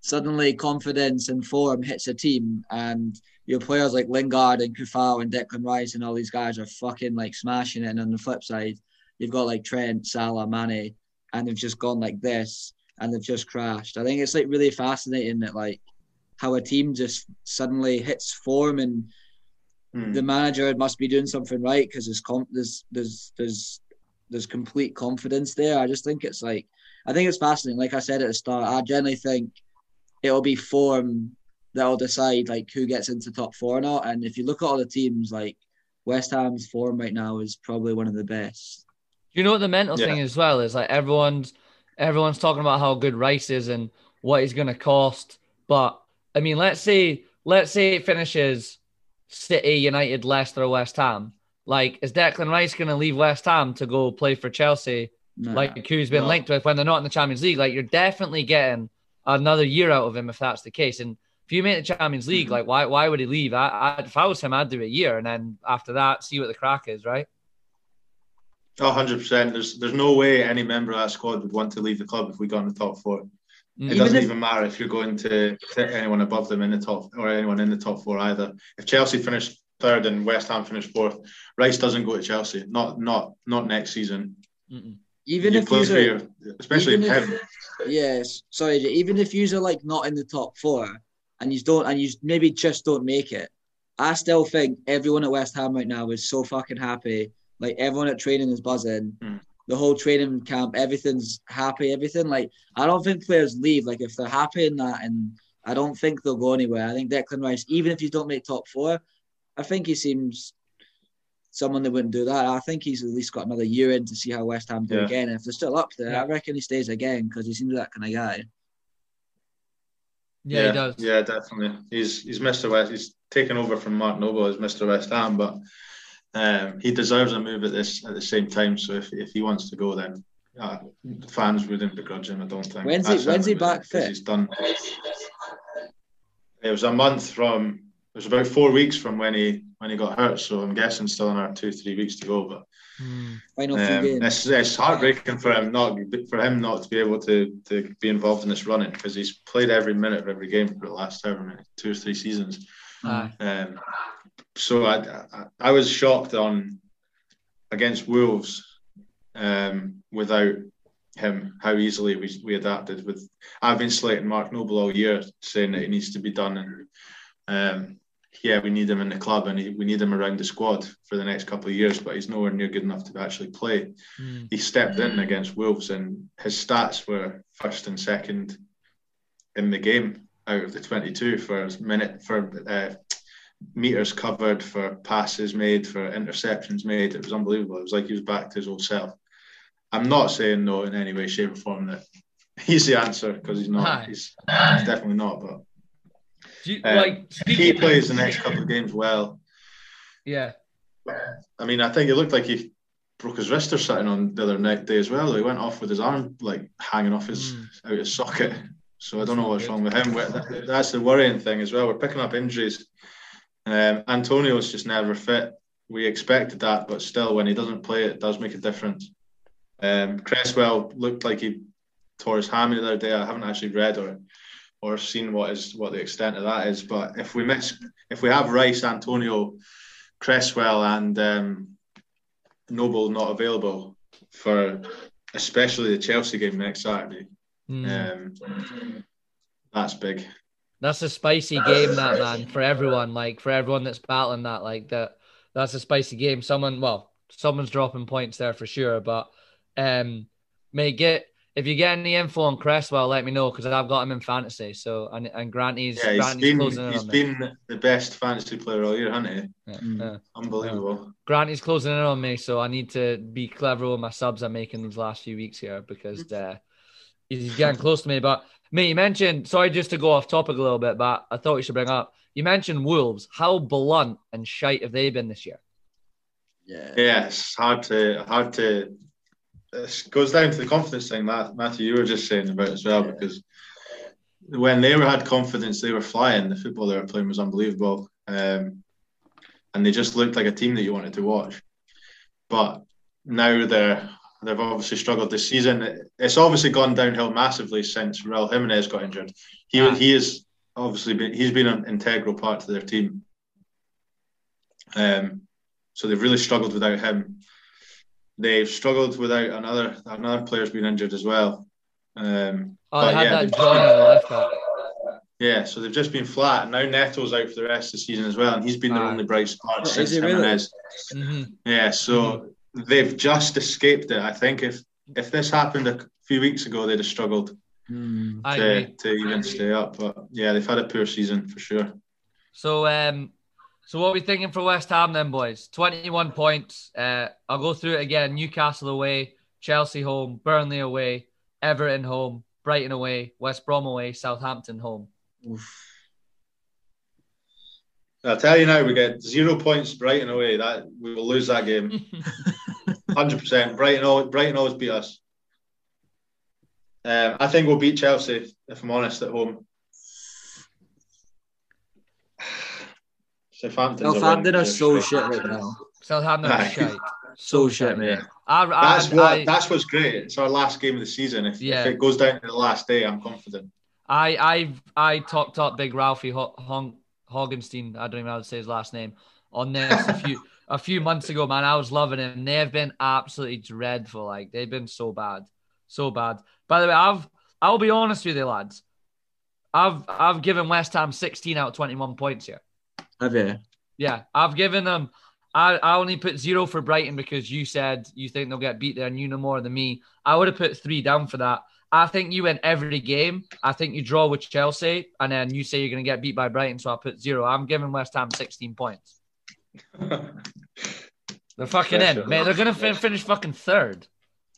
suddenly confidence and form hits a team and your players like Lingard and Coufal and Declan Rice and all these guys are fucking like smashing it and on the flip side you've got like Trent, Salah, Mane and they've just gone like this and they've just crashed. I think it's like really fascinating that like how a team just suddenly hits form and hmm. the manager must be doing something right because there's, there's there's there's there's complete confidence there. I just think it's like I think it's fascinating. Like I said at the start, I generally think it'll be form that'll decide like who gets into top four or not. And if you look at all the teams, like West Ham's form right now is probably one of the best. You know what the mental yeah. thing as well is like everyone's everyone's talking about how good Rice is and what he's going to cost. But I mean, let's say let's say it finishes City, United, Leicester, West Ham. Like, is Declan Rice going to leave West Ham to go play for Chelsea no, like who's been no. linked with when they're not in the Champions League. Like you're definitely getting another year out of him if that's the case. And if you make the Champions League, mm-hmm. like why why would he leave? I, I, if I was him, I'd do a year and then after that, see what the crack is, right? Oh, 100%. There's there's no way any member of that squad would want to leave the club if we got in the top four. It even doesn't if, even matter if you're going to anyone above them in the top or anyone in the top four either. If Chelsea finished third and West Ham finish fourth, Rice doesn't go to Chelsea. Not not not next season. Mm-mm. Even you if you your, especially him. yes, sorry, even if you are like not in the top four and you don't and you maybe just don't make it, I still think everyone at West Ham right now is so fucking happy. Like everyone at training is buzzing. Mm. The whole training camp, everything's happy. Everything like I don't think players leave. Like if they're happy in that, and I don't think they'll go anywhere. I think Declan Rice, even if you don't make top four, I think he seems someone that wouldn't do that. I think he's at least got another year in to see how West Ham do yeah. again. If they're still up there, yeah. I reckon he stays again because he seems that kind of guy. Yeah, yeah, he does. Yeah, definitely. He's he's Mr. West. He's taken over from Mark Noble as Mr. West Ham, but um, he deserves a move at this at the same time. So if, if he wants to go, then uh, fans wouldn't begrudge him. I don't think. When's he, when's he back fit? He's done. It was a month from. It was about four weeks from when he when he got hurt. So I'm guessing still another two three weeks to go. But mm. um, it's, it's heartbreaking for him not for him not to be able to to be involved in this running because he's played every minute of every game for the last however many two or three seasons. Um, so I, I, I was shocked on against Wolves um, without him how easily we, we adapted. With I've been slating Mark Noble all year, saying that he needs to be done, and um, yeah, we need him in the club and he, we need him around the squad for the next couple of years, but he's nowhere near good enough to actually play. Mm. He stepped in against Wolves and his stats were first and second in the game out of the 22 for minute for uh, meters covered, for passes made, for interceptions made. It was unbelievable. It was like he was back to his old self. I'm not saying no in any way, shape, or form that *laughs* he's the answer because he's not. He's, he's definitely not, but you, um, like he plays the next *laughs* couple of games well. Yeah. I mean, I think it looked like he broke his wrist or something on the other night day as well. He went off with his arm like hanging off his mm. out his socket. So I don't know what's wrong with him. That's the worrying thing as well. We're picking up injuries. Um, Antonio's just never fit. We expected that, but still, when he doesn't play, it does make a difference. Um, Cresswell looked like he tore his hammy the other day. I haven't actually read or or seen what is what the extent of that is. But if we miss, if we have Rice, Antonio, Cresswell, and um, Noble not available for especially the Chelsea game next Saturday, mm. um, that's big. That's a spicy game, that man, for everyone. Like for everyone that's battling that, like that. That's a spicy game. Someone, well, someone's dropping points there for sure, but um, may get if you get any info on Cresswell, let me know because I've got him in fantasy. So and and Granty's yeah, he's Granty's been he's been the best fantasy player all year, hasn't he? Yeah, mm. yeah. Unbelievable. Yeah. Granty's closing in on me, so I need to be clever with my subs I'm making these last few weeks here because uh, he's getting close to me. But me, you mentioned sorry just to go off topic a little bit, but I thought we should bring up. You mentioned Wolves. How blunt and shite have they been this year? Yeah. Yes, hard to hard to it goes down to the confidence thing, Matthew, you were just saying about as well, because when they were, had confidence, they were flying. The football they were playing was unbelievable. Um, and they just looked like a team that you wanted to watch. But now they're they've obviously struggled this season. It's obviously gone downhill massively since Raul Jimenez got injured. He ah. he is obviously been he's been an integral part to their team. Um, so they've really struggled without him. They've struggled without another another player's been injured as well. Um, oh, they had yeah, that John on the left back. Yeah, so they've just been flat. Now Neto's out for the rest of the season as well, and he's been the only bright spot since Jimenez. Really? Mm-hmm. Yeah, so mm-hmm. they've just escaped it. I think if if this happened a few weeks ago, they'd have struggled mm. to, to even stay up. But yeah, they've had a poor season for sure. So um, so what are we thinking for West Ham then, boys? 21 points. Uh, I'll go through it again. Newcastle away, Chelsea home, Burnley away, Everton home, Brighton away, West Brom away, Southampton home. Oof. I'll tell you now, we get zero points Brighton away. That we will lose that game. *laughs* Hundred percent. Brighton, Brighton always beat us. Um, I think we'll beat Chelsea if I'm honest at home. Southampton. Southampton are so shit right now. Southampton are shit. So shit, mate. I, I, that's what. I, that's what's great. It's our last game of the season. If, yeah. if it goes down to the last day, I'm confident. I I I talked up Big Ralphie Hong Haugenstein. I don't even know how to say his last name on this a few *laughs* a few months ago, man. I was loving him. They have been absolutely dreadful. Like they've been so bad, so bad. By the way, I've I'll be honest with you, lads. I've I've given West Ham 16 out of 21 points here. Have you? Yeah, I've given them. I, I only put zero for Brighton because you said you think they'll get beat there and you know more than me. I would have put three down for that. I think you win every game. I think you draw with Chelsea and then you say you're going to get beat by Brighton. So I put zero. I'm giving West Ham 16 points. *laughs* They're fucking in, mate. They're going to fin- finish fucking third.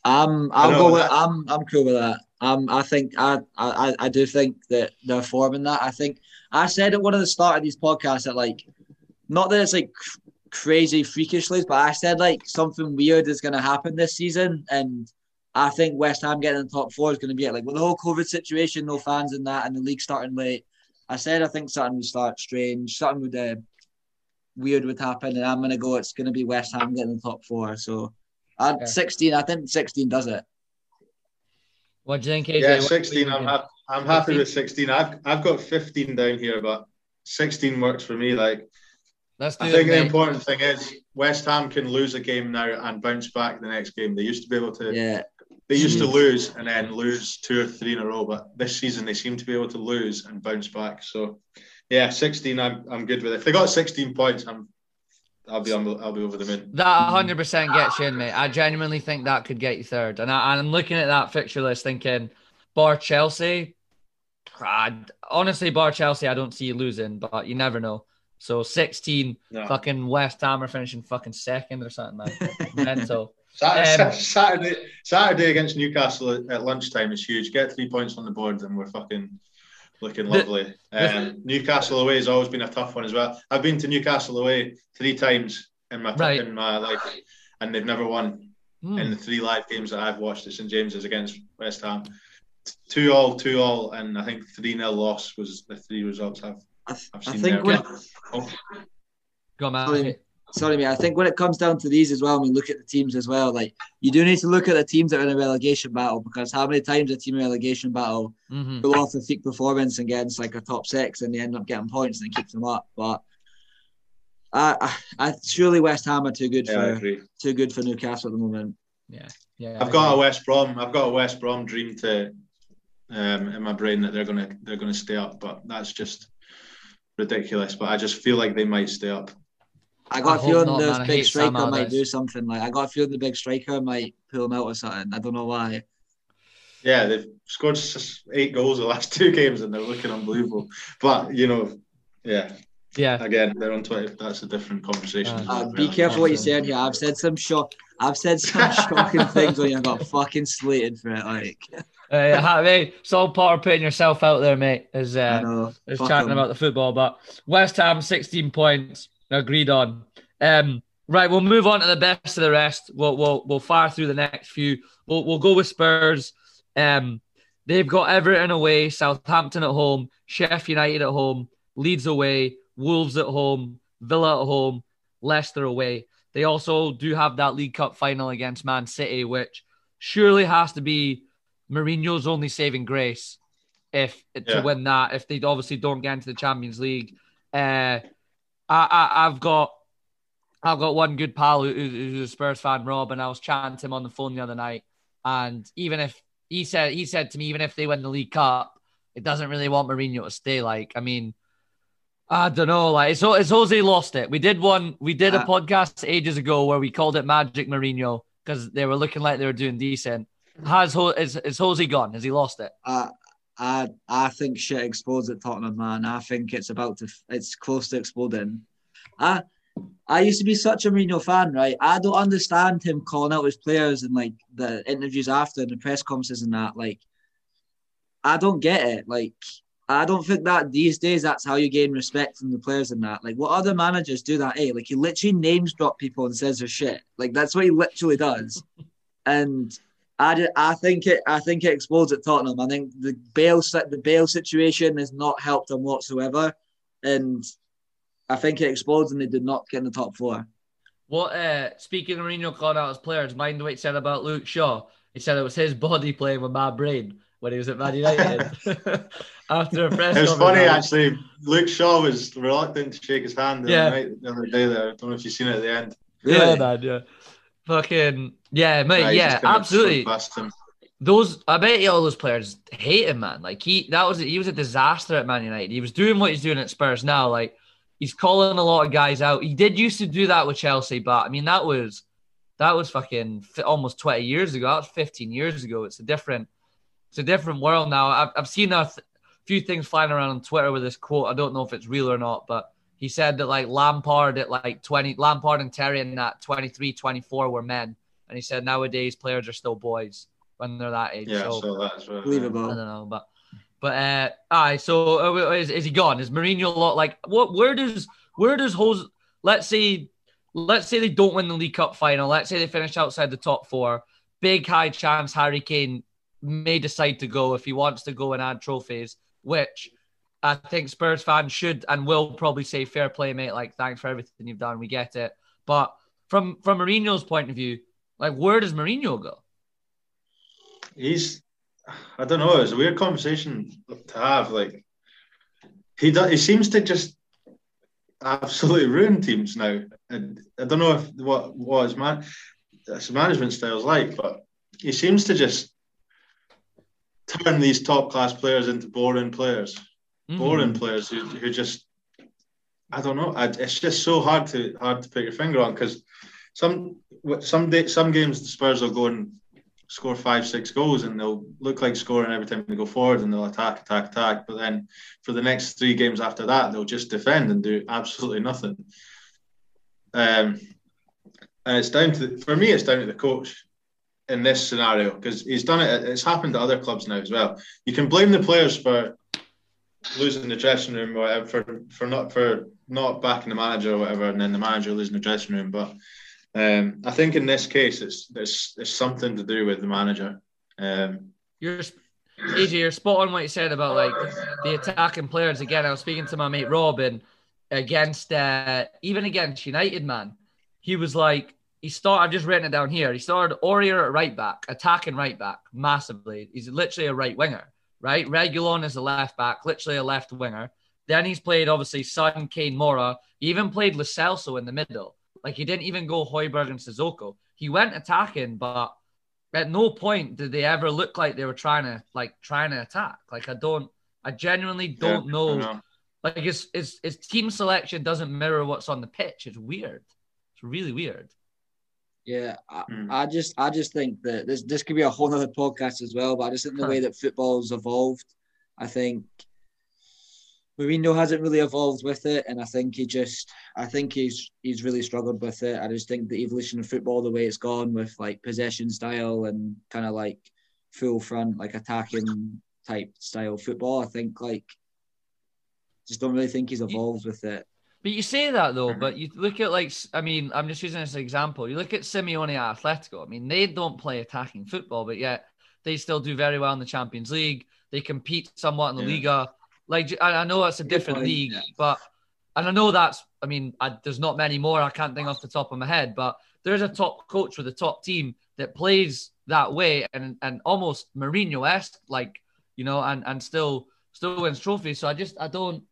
Um, I'll go with. I'm I'm cool with that. Um, I think I, I I do think that they're forming that. I think I said at one of the start of these podcasts that like, not that it's like crazy freakishly, but I said like something weird is going to happen this season, and I think West Ham getting in the top four is going to be it. Like with the whole COVID situation, no fans in that, and the league starting late. I said I think something would start strange, something would uh, weird would happen, and I'm going to go. It's going to be West Ham getting the top four. So at yeah. 16, I think 16 does it. What do you think, AJ? Yeah, 16. I'm, ha- I'm happy 16? with 16. I've, I've got 15 down here, but 16 works for me. Like, I think it, the important thing is West Ham can lose a game now and bounce back the next game. They used to be able to. Yeah. They used to hmm. lose and then lose two or three in a row, but this season they seem to be able to lose and bounce back. So, yeah, 16. I'm I'm good with it. If they got 16 points, I'm I'll be on, I'll be over the moon. That 100 percent gets you in, mate. I genuinely think that could get you third. And, I, am looking at that fixture list, thinking, bar Chelsea. I'd, honestly, bar Chelsea, I don't see you losing, but you never know. So 16, no. fucking West Ham are finishing fucking second or something like *laughs* mental. Saturday, um, Saturday, Saturday against Newcastle at lunchtime is huge. Get three points on the board, and we're fucking looking lovely. The, um, Newcastle away has always been a tough one as well. I've been to Newcastle away three times in my right. in my life, and they've never won mm. in the three live games that I've watched at St James's against West Ham. Two all, two all, and I think three nil loss was the three results I've, I've seen. I think there. When, oh. Go on, man sorry, mate. I think when it comes down to these as well, I mean, look at the teams as well. Like you do need to look at the teams that are in a relegation battle because how many times a team in a relegation battle mm-hmm. pull off a thick performance against like a top six and they end up getting points and it keeps them up. But I, I, I surely West Ham are too good yeah, for too good for Newcastle at the moment. Yeah, yeah. I've got a West Brom. I've got a West Brom dream to um, in my brain that they're gonna they're gonna stay up, but that's just ridiculous. But I just feel like they might stay up. I got I a feeling not, the man. big striker might do something. Like I got a feeling the big striker might pull him out or something. I don't know why. Yeah, they've scored eight goals the last *laughs* two games and they're looking unbelievable. But you know, yeah, yeah. Again, they're on twenty. That's a different conversation. Uh, be really. careful what you say here. I've said some shock. I've said *laughs* some shocking things when you got fucking slated for it. Like, uh, mate, it's all part of putting yourself out there, mate. Is uh, is chatting about the football. But West Ham, sixteen points. Agreed on. Um, right, we'll move on to the best of the rest. We'll we'll we'll fire through the next few. We'll we'll go with Spurs. Um, they've got Everton away, Southampton at home, Sheffield United at home, Leeds away, Wolves at home, Villa at home, Leicester away. They also do have that League Cup final against Man City, which surely has to be Mourinho's only saving grace if yeah. to win that. If they obviously don't get into the Champions League, uh, I, I have got I've got one good pal who, who's a Spurs fan, Rob, and I was chatting to him on the phone the other night. And even if he said he said to me, even if they win the League Cup, it doesn't really want Mourinho to stay. Like, I mean, I don't know. Like, it's, it's Jose lost it. We did one. We did a uh, podcast ages ago where we called it Magic Mourinho because they were looking like they were doing decent. Has is, is Jose gone? Has he lost it? Uh, I I think shit explodes at Tottenham, man. I think it's about to it's close to exploding. I I used to be such a Mourinho fan, right? I don't understand him calling out his players and like the interviews after and the press conferences and that. Like, I don't get it. Like, I don't think that these days that's how you gain respect from the players and that. Like, what other managers do that? Hey, like he literally names drop people and says their shit. Like that's what he literally does. and I, I think it I think it explodes at Tottenham. I think the Bale the Bale situation has not helped them whatsoever, and I think it explodes and they did not get in the top four. What uh, speaking of Mourinho calling out his players, mind what he said about Luke Shaw. He said it was his body playing with my brain. when he was at Man United *laughs* after a press. It was funny actually. Luke Shaw was reluctant to shake his hand the, Yeah. other, night, the other day. There, I don't know if you've seen it at the end. Yeah, man, yeah. Fucking yeah, mate. Nah, yeah, absolutely. Those I bet you all those players hate him, man. Like he that was he was a disaster at Man United. He was doing what he's doing at Spurs now. Like he's calling a lot of guys out. He did used to do that with Chelsea, but I mean that was that was fucking almost twenty years ago. That was fifteen years ago. It's a different it's a different world now. I've I've seen a th- few things flying around on Twitter with this quote. I don't know if it's real or not, but he said that like Lampard at like 20 Lampard and Terry in that 23 24 were men and he said nowadays players are still boys when they're that age Yeah, so so that's well. I Believable. don't know, but but uh, aye. So uh, is, is he gone? Is Mourinho lot like what? Where does where does Jose? Let's say let's say they don't win the League Cup final. Let's say they finish outside the top four. Big high chance Harry Kane may decide to go if he wants to go and add trophies, which I think Spurs fans should and will probably say fair play, mate. Like thanks for everything you've done. We get it. But from from Mourinho's point of view, like where does Mourinho go? he's I don't know. It's a weird conversation to have. Like he does, he seems to just absolutely ruin teams now. And I don't know if what what his man his management style is like, but he seems to just turn these top class players into boring players, hmm. boring players who, who just I don't know. I, it's just so hard to hard to put your finger on because some some day, some games the Spurs will go and score five six goals and they'll look like scoring every time they go forward and they'll attack attack attack. But then for the next three games after that they'll just defend and do absolutely nothing. Um, and it's down to for me it's down to the coach in this scenario because he's done it. It's happened to other clubs now as well. You can blame the players for losing the dressing room or whatever for, for not for not backing the manager or whatever, and then the manager losing the dressing room. But um, I think in this case, it's there's it's something to do with the manager. Um, You're AJ, you're spot on what you said about like the attacking players. Again, I was speaking to my mate Robin against uh, even against United, man. He was like, he started. I've just written it down here. He started Aurier at right back, attacking right back massively. He's literally a right winger, right? Reguilon is a left back, literally a left winger. Then he's played obviously Son, Kane, Moura. He even played Lo Celso in the middle. Like he didn't even go Hojbjerg and Sissoko. He went attacking, but at no point did they ever look like they were trying to like trying to attack. Like I don't, I genuinely don't yeah, know. Know. Like it's, it's it's team selection doesn't mirror what's on the pitch. It's weird. It's really weird. Yeah, I, Mm. I just I just think that this this could be a whole other podcast as well. But I just think the way that football's evolved, I think Mourinho hasn't really evolved with it, and I think he just I think he's he's really struggled with it. I just think the evolution of football, the way it's gone with like possession style and kind of like full front, like attacking type style football, I think like just don't really think he's evolved with it. But you say that though, Mhm. but you look at like I mean, I'm just using this as an example. You look at Simeone at Atletico. I mean, they don't play attacking football, but yet they still do very well in the Champions League. They compete somewhat in the Yeah. Liga. Like I I know it's a different league, yeah. but and I know that's I mean, I, there's not many more. I can't think off the top of my head, but there's a top coach with a top team that plays that way and and almost Mourinho esque, like you know, and and still still wins trophies. So I just I don't.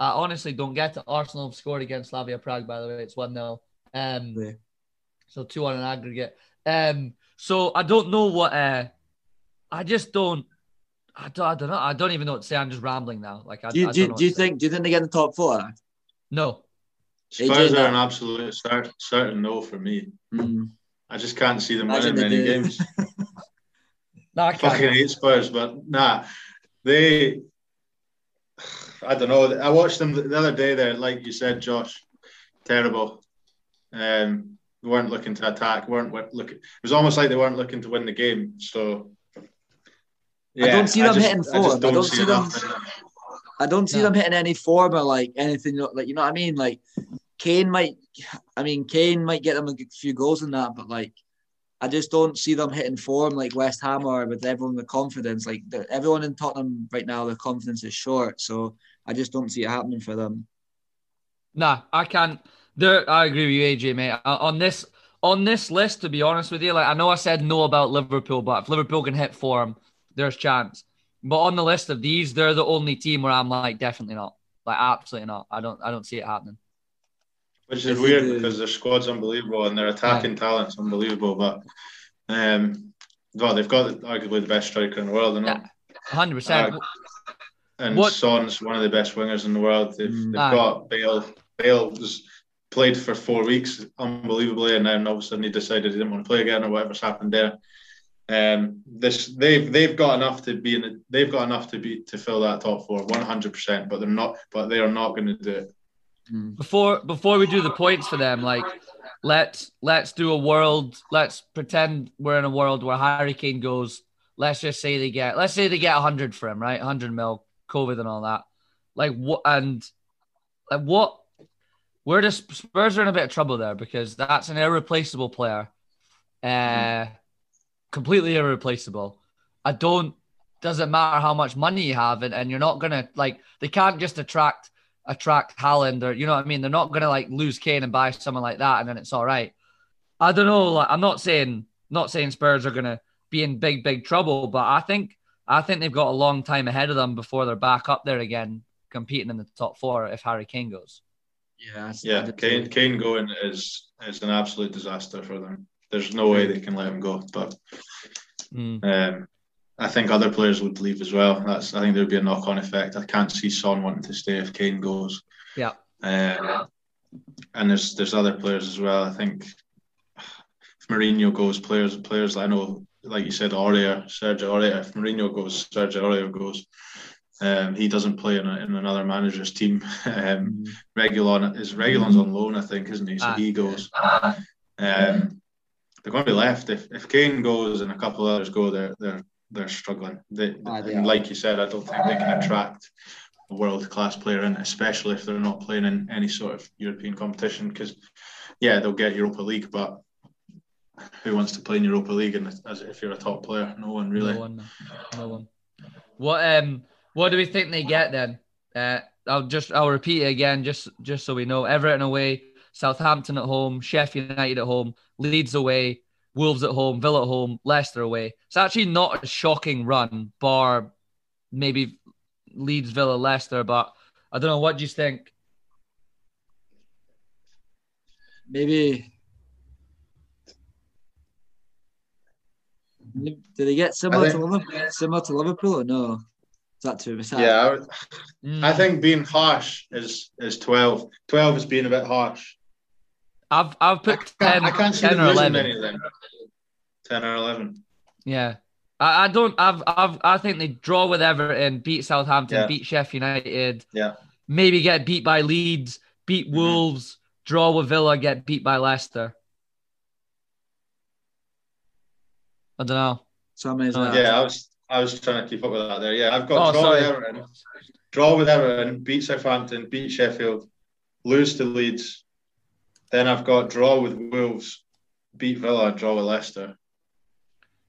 I honestly don't get it. Arsenal have scored against Slavia Prague, by the way. It's 1 0. Um, Yeah. so 2 on an aggregate. Um, so I don't know what. Uh, I just don't. I don't, I don't know. I don't even know what to say. I'm just rambling now. Like, I, Do you, I do, don't you- know do you what to say. think do you think they get in the top four? No. AJ, Spurs are an absolute start, certain no for me. Mm. I just can't see them Imagine winning they many games. *laughs* No, I fucking can't. hate Spurs, but nah, they. I don't know. I watched them the other day. There, like you said, Josh, terrible. Um, weren't looking to attack. weren't looking. It was almost like they weren't looking to win the game. So. I don't see them just- hitting I just form. I don't see them-. I don't see No. them hitting any form or like anything like you know what I mean. Like Kane might, I mean Kane might get them a few goals in that, but like I just don't see them hitting form like West Ham or with everyone with confidence. Like everyone in Tottenham right now, their confidence is short, so I just don't see it happening for them. Nah, I can't. There, I agree with you, AJ, mate. Uh, On this, on this list, to be honest with you, like I know I said no about Liverpool, but if Liverpool can hit form, there's chance. but on the list of these, they're the only team where I'm like, definitely not. Like, absolutely not. I don't. I don't see it happening. Which is weird because their squad's unbelievable and their attacking talent's unbelievable. But um, well, they've got arguably the best striker in the world, and yeah, hundred percent. Uh, and what? Son's one of the best wingers in the world. They've, mm. they've got Bale. Bale was played for four weeks, unbelievably, and then all of a sudden he decided he didn't want to play again or whatever's happened there. Um, this they've they've got enough to be in. They've got enough to be to fill that top four, one hundred percent. But they're not. But they are not going to do it. Mm. Before before we do the points for them, like let's let's do a world. Let's pretend we're in a world where Harry Kane goes. Let's just say they get. Let's say they get hundred for him, right? Hundred mil, COVID and all that. Like what and like what? Where the Spurs are in a bit of trouble there because that's an irreplaceable player. Uh, mm completely irreplaceable. I don't. Doesn't matter how much money you have, and, and you're not gonna like. They can't just attract attract Haaland or you know what I mean. They're not gonna like lose Kane and buy someone like that, and then it's all right. I don't know. Like I'm not saying not saying Spurs are gonna be in big big trouble, but I think I think they've got a long time ahead of them before they're back up there again, competing in the top four if Harry Kane goes. Yeah, yeah. Kane Kane going is is an absolute disaster for them. There's no way they can let him go. But mm. um, I think other players would leave as well. That's I think there'd be a knock on effect. I can't see Son wanting to stay if Kane goes. Yeah. Um, and there's there's other players as well. I think if Mourinho goes, players players I know, like you said, Aurier, Sergio Aurier. If Mourinho goes, Sergio Aurier goes. Um, he doesn't play in, a, in another manager's team. *laughs* Um, mm. Reguilon is Reguilon's on loan, I think, isn't he? So ah, he goes. Um, they're going to be left if, if Kane goes and a couple others go. They're they're they're struggling. They, ah, they and like you said, I don't think they can attract a world class player in, especially if they're not playing in any sort of European competition. Because yeah, they'll get Europa League, but who wants to play in Europa League and as if you're a top player? No one really. No one. No one. What um what do we think they get then? Uh, I'll just I'll repeat it again just just so we know. Everton away, Southampton at home, Sheffield United at home, Leeds away, Wolves at home, Villa at home, Leicester away. It's actually not a shocking run, bar maybe Leeds, Villa, Leicester, but I don't know. What do you think? Maybe. Do they get similar think, to Liverpool? Similar to Liverpool or no? Is that too much? Yeah, I, would, mm. I think being harsh is is twelve. Twelve is being a bit harsh. I've I've put I 10, I can't see 10 or 11. Many of them. 10 or 11. Yeah. I, I don't I've I've I think they draw with Everton, beat Southampton, yeah. beat Sheffield United. Yeah. Maybe get beat by Leeds, beat mm-hmm. Wolves, draw with Villa, get beat by Leicester. I don't know. So amazing. Uh, yeah, I was I was trying to keep up with that there. Yeah, I've got oh, draw sorry. with Everton, draw with Everton, beat Southampton, beat Sheffield, lose to Leeds, then I've got draw with Wolves, beat Villa, draw with Leicester.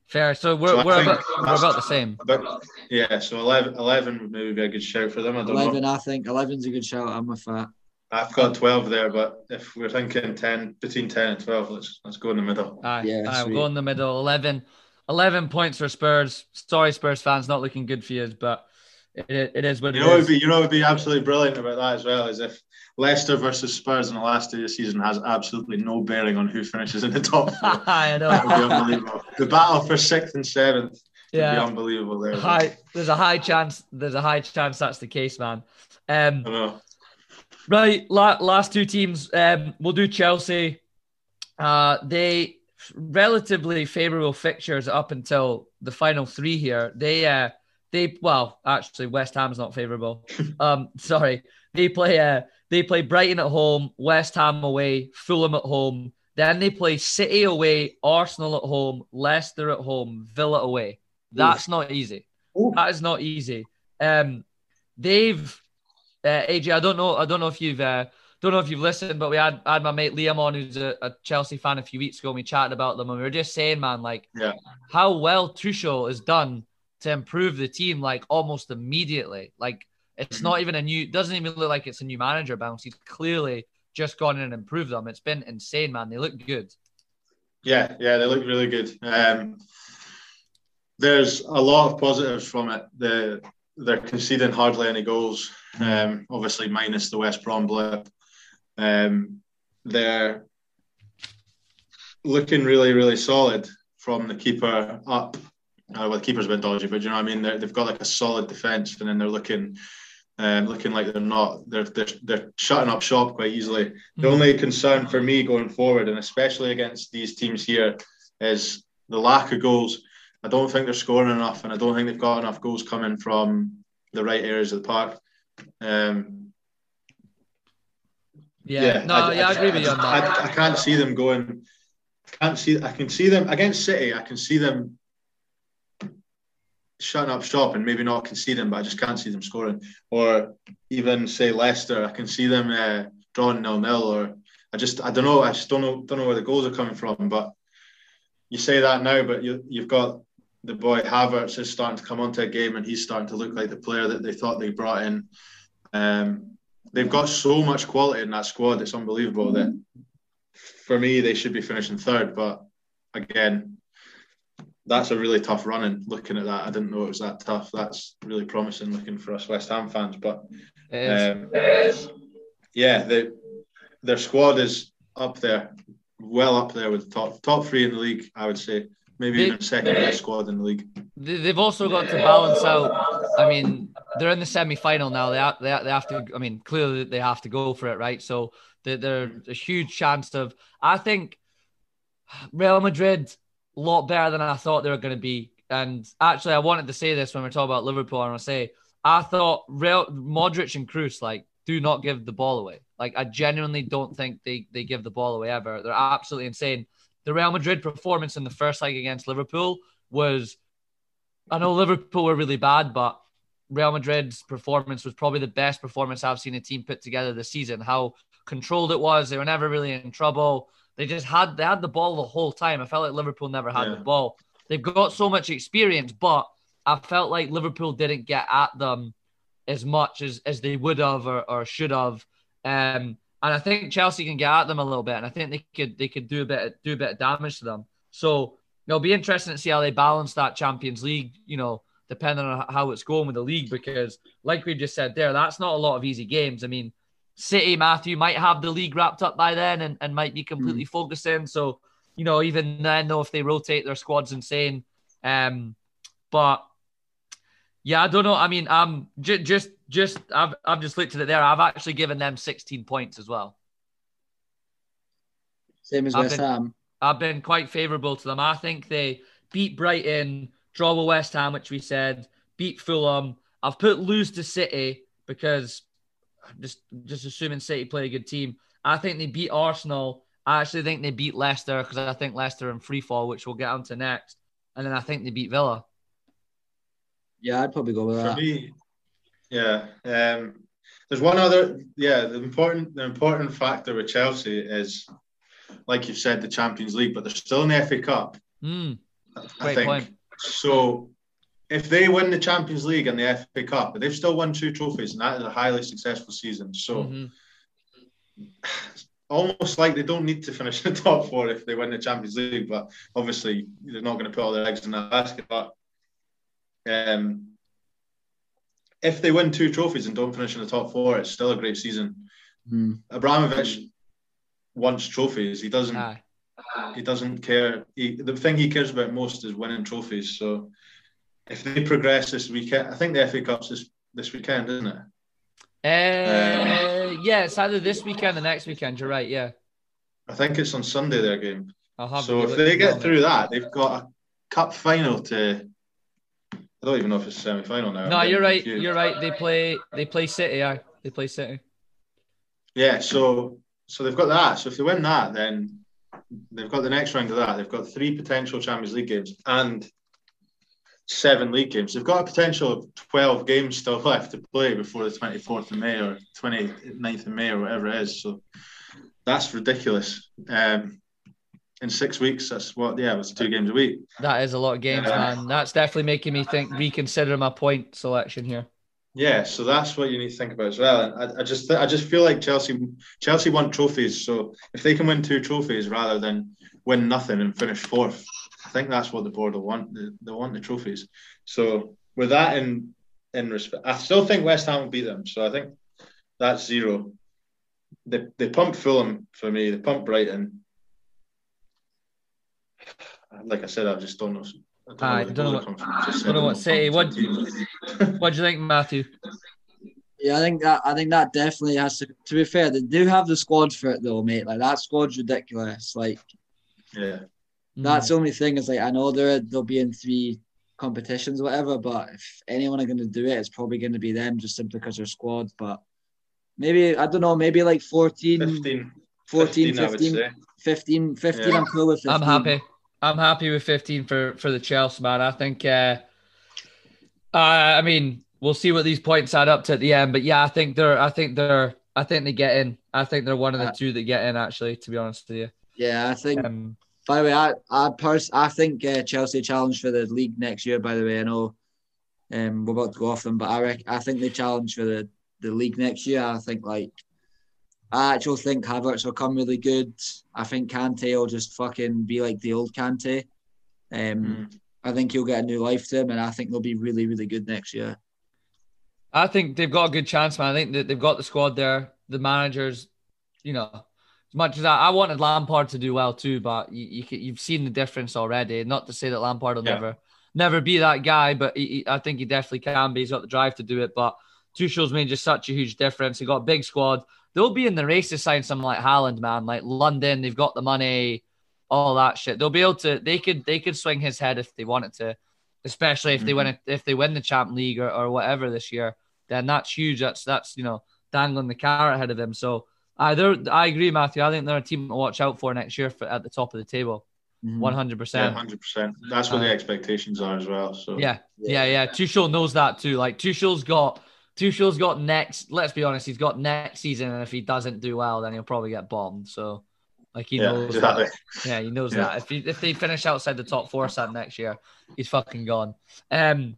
Fair. So we're, so we're, about, we're about the same. About, yeah, so 11, 11 would maybe be a good shout for them. I don't 11, know. I think. 11's a good shout. I'm with that. I've got 12 there, but if we're thinking 10, between 10 and 12, let's let's go in the middle. Aye, yeah, aye, we'll go in the middle. 11, 11 points for Spurs. Sorry, Spurs fans, not looking good for you, but it, it is what you it know, is. Be, you know, it would be absolutely brilliant about that as well, is if Leicester versus Spurs in the last day of the season has absolutely no bearing on who finishes in the top *laughs* four. I know. That would be unbelievable. The battle for sixth and seventh yeah. would be unbelievable there. High, there's a high chance. There's a high chance that's the case, man. Um, I know. Right, la- last two teams. Um, we'll do Chelsea. Uh, they relatively favourable fixtures up until the final three here. They uh, they well, actually, West Ham's not favourable. um, *laughs* sorry, they play uh, they play Brighton at home, West Ham away, Fulham at home. Then they play City away, Arsenal at home, Leicester at home, Villa away. That's Ooh. not easy. Ooh. That is not easy. Um, they've uh, AJ. I don't know. I don't know if you've uh, don't know if you've listened, but we had had my mate Liam on, who's a, a, Chelsea fan, a few weeks ago. And we chatted about them, and we were just saying, man, like yeah. how well Tuchel has done to improve the team, like almost immediately. Like it's mm-hmm. not even a new, doesn't even look like it's a new manager bounce. He's clearly just gone in and improved them. It's been insane, man. They look good. Yeah, yeah, they look really good. Um, there's a lot of positives from it. The they're conceding hardly any goals. Um, obviously, minus the West Brom blip. Um, they're looking really, really solid from the keeper up. Uh, well, the keeper's a bit dodgy, but you know what I mean. they have got like a solid defence, and then they're looking, um, looking like they're not. They're they're they're shutting up shop quite easily. Mm-hmm. The only concern for me going forward, and especially against these teams here, is the lack of goals. I don't think they're scoring enough, and I don't think they've got enough goals coming from the right areas of the park. Um, yeah, yeah, no, I, yeah, I, I agree with you on that. I, I, can't see them going. I can't see. I can see them against City. I can see them shutting up shop and maybe not concede them, but I just can't see them scoring. Or even say Leicester, I can see them uh, drawing nil nil. Or I just I don't know. I just don't know don't know where the goals are coming from. But you say that now, but you you've got the boy Havertz is starting to come onto a game and he's starting to look like the player that they thought they brought in. Um, they've got so much quality in that squad; it's unbelievable. That for me, they should be finishing third. But again, that's a really tough run. And looking at that, I didn't know it was that tough. That's really promising looking for us West Ham fans. But um, yeah, they, their squad is up there, well up there with the top top three in the league. I would say maybe they, even second best squad in the league. They've also got to balance out. I mean, they're in the semi final now. They have, they have, they have to. I mean, clearly they have to go for it, right? So they're a huge chance of. I think Real Madrid lot better than I thought they were going to be. And actually, I wanted to say this when we talk about Liverpool, and I say I thought Real Modric and Kroos like do not give the ball away. Like I genuinely don't think they they give the ball away ever. They're absolutely insane. The Real Madrid performance in the first leg against Liverpool was. I know Liverpool were really bad, but Real Madrid's performance was probably the best performance I've seen a team put together this season. How controlled it was. They were never really in trouble. They just had they had the ball the whole time. I felt like Liverpool never had yeah. the ball. They've got so much experience, but I felt like Liverpool didn't get at them as much as, as they would have or, or should have. Um, and I think Chelsea can get at them a little bit, and I think they could they could do a bit do a bit of damage to them. So it'll be interesting to see how they balance that Champions League. You know, depending on how it's going with the league, because like we just said there, that's not a lot of easy games. I mean, City, Matthew might have the league wrapped up by then and, and might be completely mm. focusing. So, you know, even then, though, if they rotate their squad's insane. Um, but yeah, I don't know. I mean, um, j- just just I've I've just looked at it there. I've actually given them 16 points as well. Same as I've West been, Ham. I've been quite favourable to them. I think they beat Brighton, draw with West Ham, which we said, beat Fulham. I've put lose to City because just just assuming City play a good team. I think they beat Arsenal. I actually think they beat Leicester because I think Leicester in free fall, which we'll get onto next. And then I think they beat Villa. Yeah, I'd probably go with that. For me, yeah. Um, there's one other, yeah. The important, the important factor with Chelsea is, like you said, the Champions League, but they're still in the FA Cup. Mm, I think point. so if they win the Champions League and the FA Cup, they've still won two trophies, and that is a highly successful season. So, mm-hmm. *sighs* almost like they don't need to finish the top four if they win the Champions League. But obviously, they're not going to put all their eggs in that basket. But um, if they win two trophies and don't finish in the top four, it's still a great season. Mm. Abramovich wants trophies. He doesn't. Ah. He doesn't care. He, the thing he cares about most is winning trophies. So if they progress this weekend, I think the FA Cup's this this weekend, isn't it? Uh, um, yeah, it's either this weekend or next weekend. You're right. Yeah. I think it's on Sunday their game. so if they get through that, they've got a cup final to. I don't even know if it's semi final now. No, you're right. Confused. You're right. They play. They play City. Yeah, they play City. Yeah. So so they've got that. So if they win that, then they've got the next round of that. They've got three potential Champions League games and seven league games. They've got a potential of 12 games still *laughs* left to play before the 24th of May or 29th of May or whatever it is. So that's ridiculous. Um, in six weeks, that's what, yeah, it's two games a week. That is a lot of games, man. That's definitely making me think, reconsider my point selection here. Yeah, so that's what you need to think about as well. And I, I just, I just feel like Chelsea, Chelsea won trophies. So if they can win two trophies rather than win nothing and finish fourth, think that's what the board will want. They, they want the trophies. So with that in in respect, I still think West Ham will beat them. So I think that's zero. They they pump Fulham for me. They pump Brighton. Like I said, I just don't know. I don't know, I don't know what, don't know what City. What *laughs* what do you think, Matthew? Yeah, I think that I think that definitely has to. To be fair, they do have the squad for it though, mate. Like that squad's ridiculous. Like, yeah, that's mm. the only thing is like I know they're they'll be in three competitions, whatever. But if anyone are going to do it, it's probably going to be them just simply because they're squad. But maybe I don't know, maybe like 14, 15, 14 15, 15, 15, yeah. I'm cool with 15. I'm happy. I'm happy with 15 for for the Chelsea man. I think. Uh, uh, I mean, we'll see what these points add up to at the end. But yeah, I think they're. I think they're. I think they get in. I think they're one of the uh, two that get in. Actually, to be honest with you. Yeah, I think. Um, by the way, I I pers- I think uh, Chelsea challenge for the league next year. By the way, I know um, we're about to go off them, but I rec- I think they challenge for the, the league next year. I think like I actually think Havertz will come really good. I think Kante will just fucking be like the old Kante. Um, mm. I think he'll get a new life to him, and I think they'll be really really good next year. I think they've got a good chance, man. I think that they've got the squad there. The managers, you know, as much as I, I wanted Lampard to do well too, but you, you have seen the difference already. Not to say that Lampard will yeah. never never be that guy, but he, he, I think he definitely can be. He's got the drive to do it. But Tuchel's made just such a huge difference. He got a big squad. They'll be in the race to sign someone like Haaland, man. Like London, they've got the money, all that shit. They'll be able to. They could. They could swing his head if they wanted to, especially if mm-hmm. they win. If they win the Champ League or, or whatever this year, then that's huge. That's that's you know dangling the carrot ahead of them. So Either I agree, Matthew. I think they're a team to watch out for next year for, at the top of the table. Mm-hmm. One hundred percent. hundred percent. That's what uh, the expectations are as well. So yeah, yeah, yeah. Tuchel knows that too. Like Tuchel's got Tuchel's got next. Let's be honest, he's got next season, and if he doesn't do well, then he'll probably get bombed. So like he yeah, knows exactly. that. Yeah, he knows yeah. that. If he, if they finish outside the top four set next year, he's fucking gone. Um.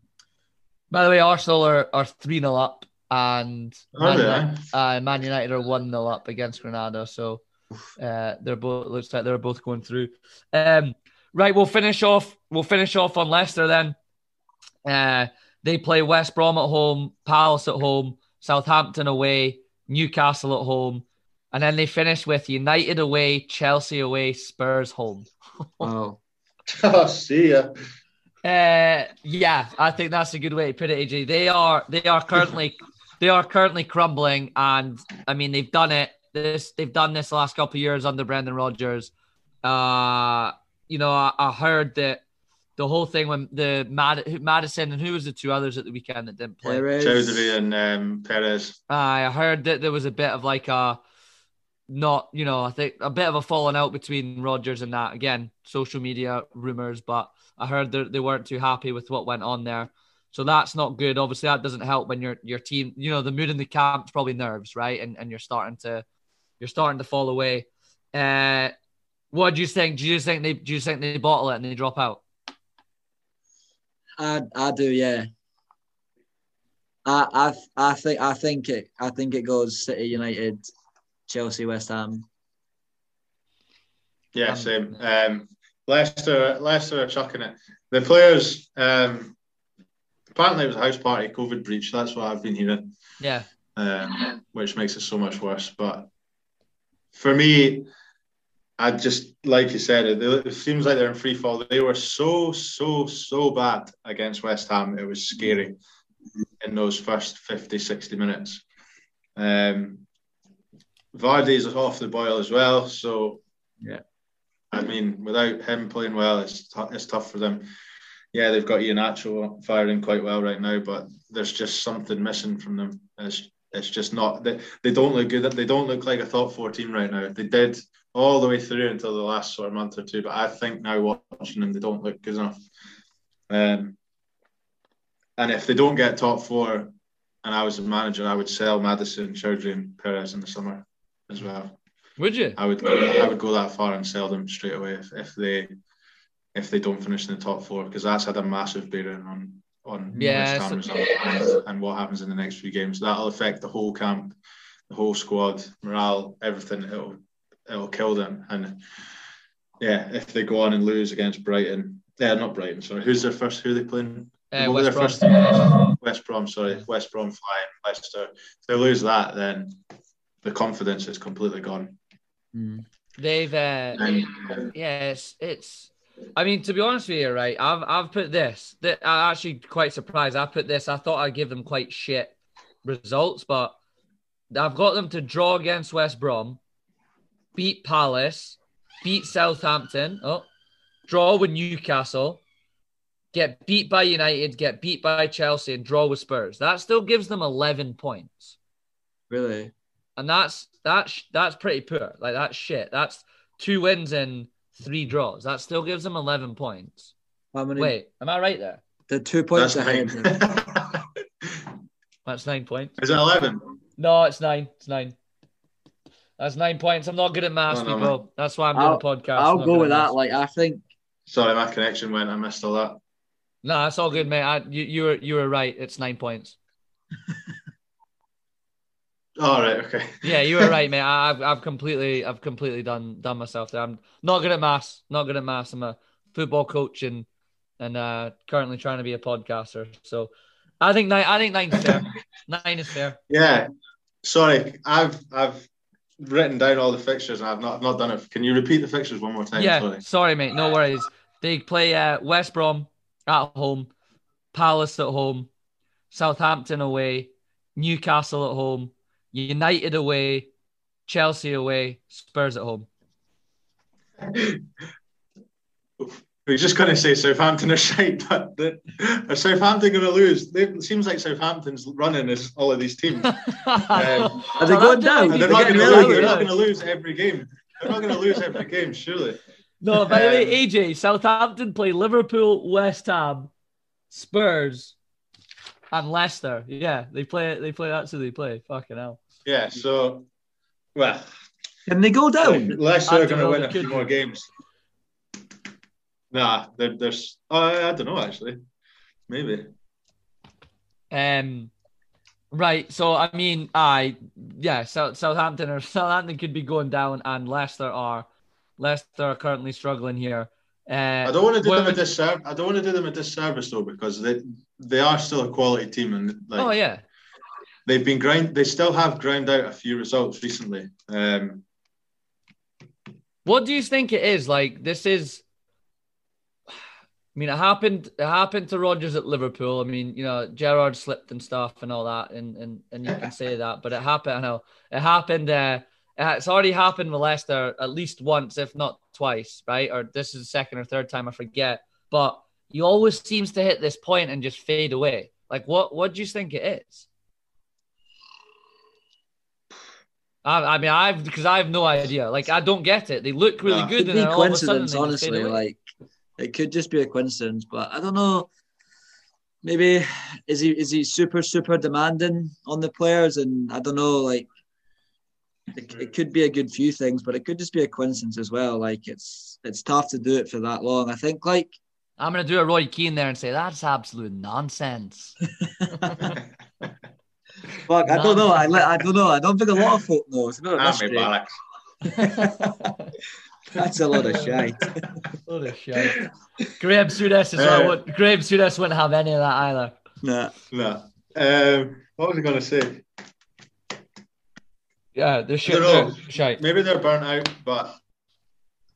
By the way, Arsenal are are three 0 up and Man, United, uh, Man United are one 0 up against Granada, so uh, they're both looks like they're both going through. Um, right, we'll finish off. We'll finish off on Leicester then. Uh, they play West Brom at home, Palace at home, Southampton away, Newcastle at home, and then they finish with United away, Chelsea away, Spurs home. *laughs* wow. *laughs* oh, see ya. Uh, yeah, I think that's a good way to put it, AJ. They are they are currently *laughs* they are currently crumbling, and I mean they've done it. This they've done this the last couple of years under Brendan Rodgers. Uh, you know, I, I heard that the whole thing when the Mad- Maddison and who was the two others at the weekend that didn't play? Choudhury and um, Perez. I heard that there was a bit of like a not, you know, I think a bit of a falling out between Rodgers and that. Again, social media rumors, but I heard that they weren't too happy with what went on there. So that's not good. Obviously, that doesn't help when your your team, you know, the mood in the camp's probably nerves, right? And and you're starting to you're starting to fall away. Uh, what do you think? Do you think they do you think they bottle it and they drop out? I I do, yeah. I I I think I think it I think it goes City United, Chelsea, West Ham. Yeah, same. Um, Leicester Leicester are chucking it. The players um, apparently it was a house party COVID breach. That's what I've been hearing. Yeah. Um, which makes it so much worse. But for me, I just like you said, it, it seems like they're in free fall. They were so so so bad against West Ham. It was scary in those first 50, 60 minutes. Um, Vardy's off the boil as well. So yeah. I mean, without him playing well, it's t- it's tough for them yeah, they've got Iheanacho firing quite well right now, but there's just something missing from them. It's it's just not they, they don't look good. They don't look like a top four team right now. They did all the way through until the last sort of month or two, but I think now watching them, they don't look good enough. Um, and if they don't get top four, and I was a manager, I would sell Maddison, Choudhury, and Perez in the summer as well. Would you? I would. Go, I would go that far and sell them straight away if, if they if they don't finish in the top four because that's had a massive bearing on on yeah, West Ham and, and, what happens in the next few games. That'll affect the whole camp, the whole squad, morale, everything. It'll it'll kill them. And yeah, if they go on and lose against Brighton, yeah, not Brighton. Sorry, who's their first? Who are they playing? Uh, West, Brom. First, West Brom. Sorry, West Brom flying Leicester. If they lose that, then the confidence is completely gone. Mm. They've, uh, yeah, it's, it's. I mean, to be honest with you, right? I've I've put this. That I'm actually quite surprised. I put this. I thought I'd give them quite shit results, but I've got them to draw against West Brom, beat Palace, beat Southampton, oh, draw with Newcastle, get beat by United, get beat by Chelsea, and draw with Spurs. That still gives them 11 points. Really? And that's that's that's pretty poor. Like that's shit. That's two wins and three draws. That still gives them 11 points. How many? Wait, am I right there? The two points That's ahead. nine. That's nine points. is it eleven? No, it's nine. It's nine. That's nine points. I'm not good at maths, Oh, no, people. That's why I'm doing I'll- a podcast. I'll go with that. Like I think Sorry, my connection went. I missed all that. No, that's all good, mate. I, you, you were you were right. It's nine points. *laughs* All right, okay. *laughs* Yeah, you were right, mate. *laughs* I, I've I've completely I've completely done done myself there. I'm not good at maths. Not good at maths. I'm a football coach and and uh, currently trying to be a podcaster. So I think nine. I think nine's *laughs* fair. Nine is fair. Yeah. Sorry, I've I've written down all the fixtures and I've not I've not done it. Can you repeat the fixtures one more time? Yeah, Sorry. sorry, mate. No worries. They play uh, West Brom at home, Palace at home, Southampton away, Newcastle at home, United away, Chelsea away, Spurs at home. We're just going to say Southampton are *laughs* shite, but the, are Southampton going to lose? They, it seems like Southampton's running as all of these teams. *laughs* Um, Are they going down? They're they're not going to lose. relegated. They're not going to lose every game. They're not going to lose every game, surely. No, by the Um, way, AJ, Southampton play Liverpool, West Ham, Spurs, and Leicester. Yeah, they play. They play. That's who they play. Fucking hell. Yeah. So, well, Can they go down? Leicester I are going to win a few could more games. Nah, there, there's. Uh, I don't know actually. Maybe. Um, right. So I mean, I yeah, South, Southampton or *laughs* Southampton could be going down, and Leicester are Leicester are currently struggling here. Uh, I don't want to do them a disservice. I don't want to do them a disservice though because they they are still a quality team and like oh yeah, they've been grind. They still have ground out a few results recently. Um, What do you think it is? Like this is I mean, it happened. It happened to Rodgers at Liverpool. I mean, you know, Gerrard slipped and stuff and all that, and and, and you can say that, but it happened. I know it happened. Uh, it's already happened with Leicester at least once, if not twice, right? Or this is the second or third time, I forget. But he always seems to hit this point and just fade away. Like, what? What do you think it is? I, I mean, I've because I have no idea. Like, I don't get it. They look really No. good, Could and be then all of a sudden coincidence, they just fade honestly. Like it could just be a coincidence, but I don't know. Maybe is he is he super super demanding on the players, and I don't know. Like it, it could be a good few things, but it could just be a coincidence as well. Like it's it's tough to do it for that long. I think like I'm gonna do a Roy Keane there and say that's absolute nonsense. *laughs* *laughs* fuck. I don't know. I I don't know. I don't think a lot of folk know. It's a bit of a Hammy mystery. Barracks. *laughs* That's a lot of shite. *laughs* What a shite. Graeme Souness as Uh, well. Would- Graeme Souness wouldn't have any of that either. Nah. No. Um, what was I going to say? Yeah, they're shit. don't they're shite. Maybe they're burnt out, but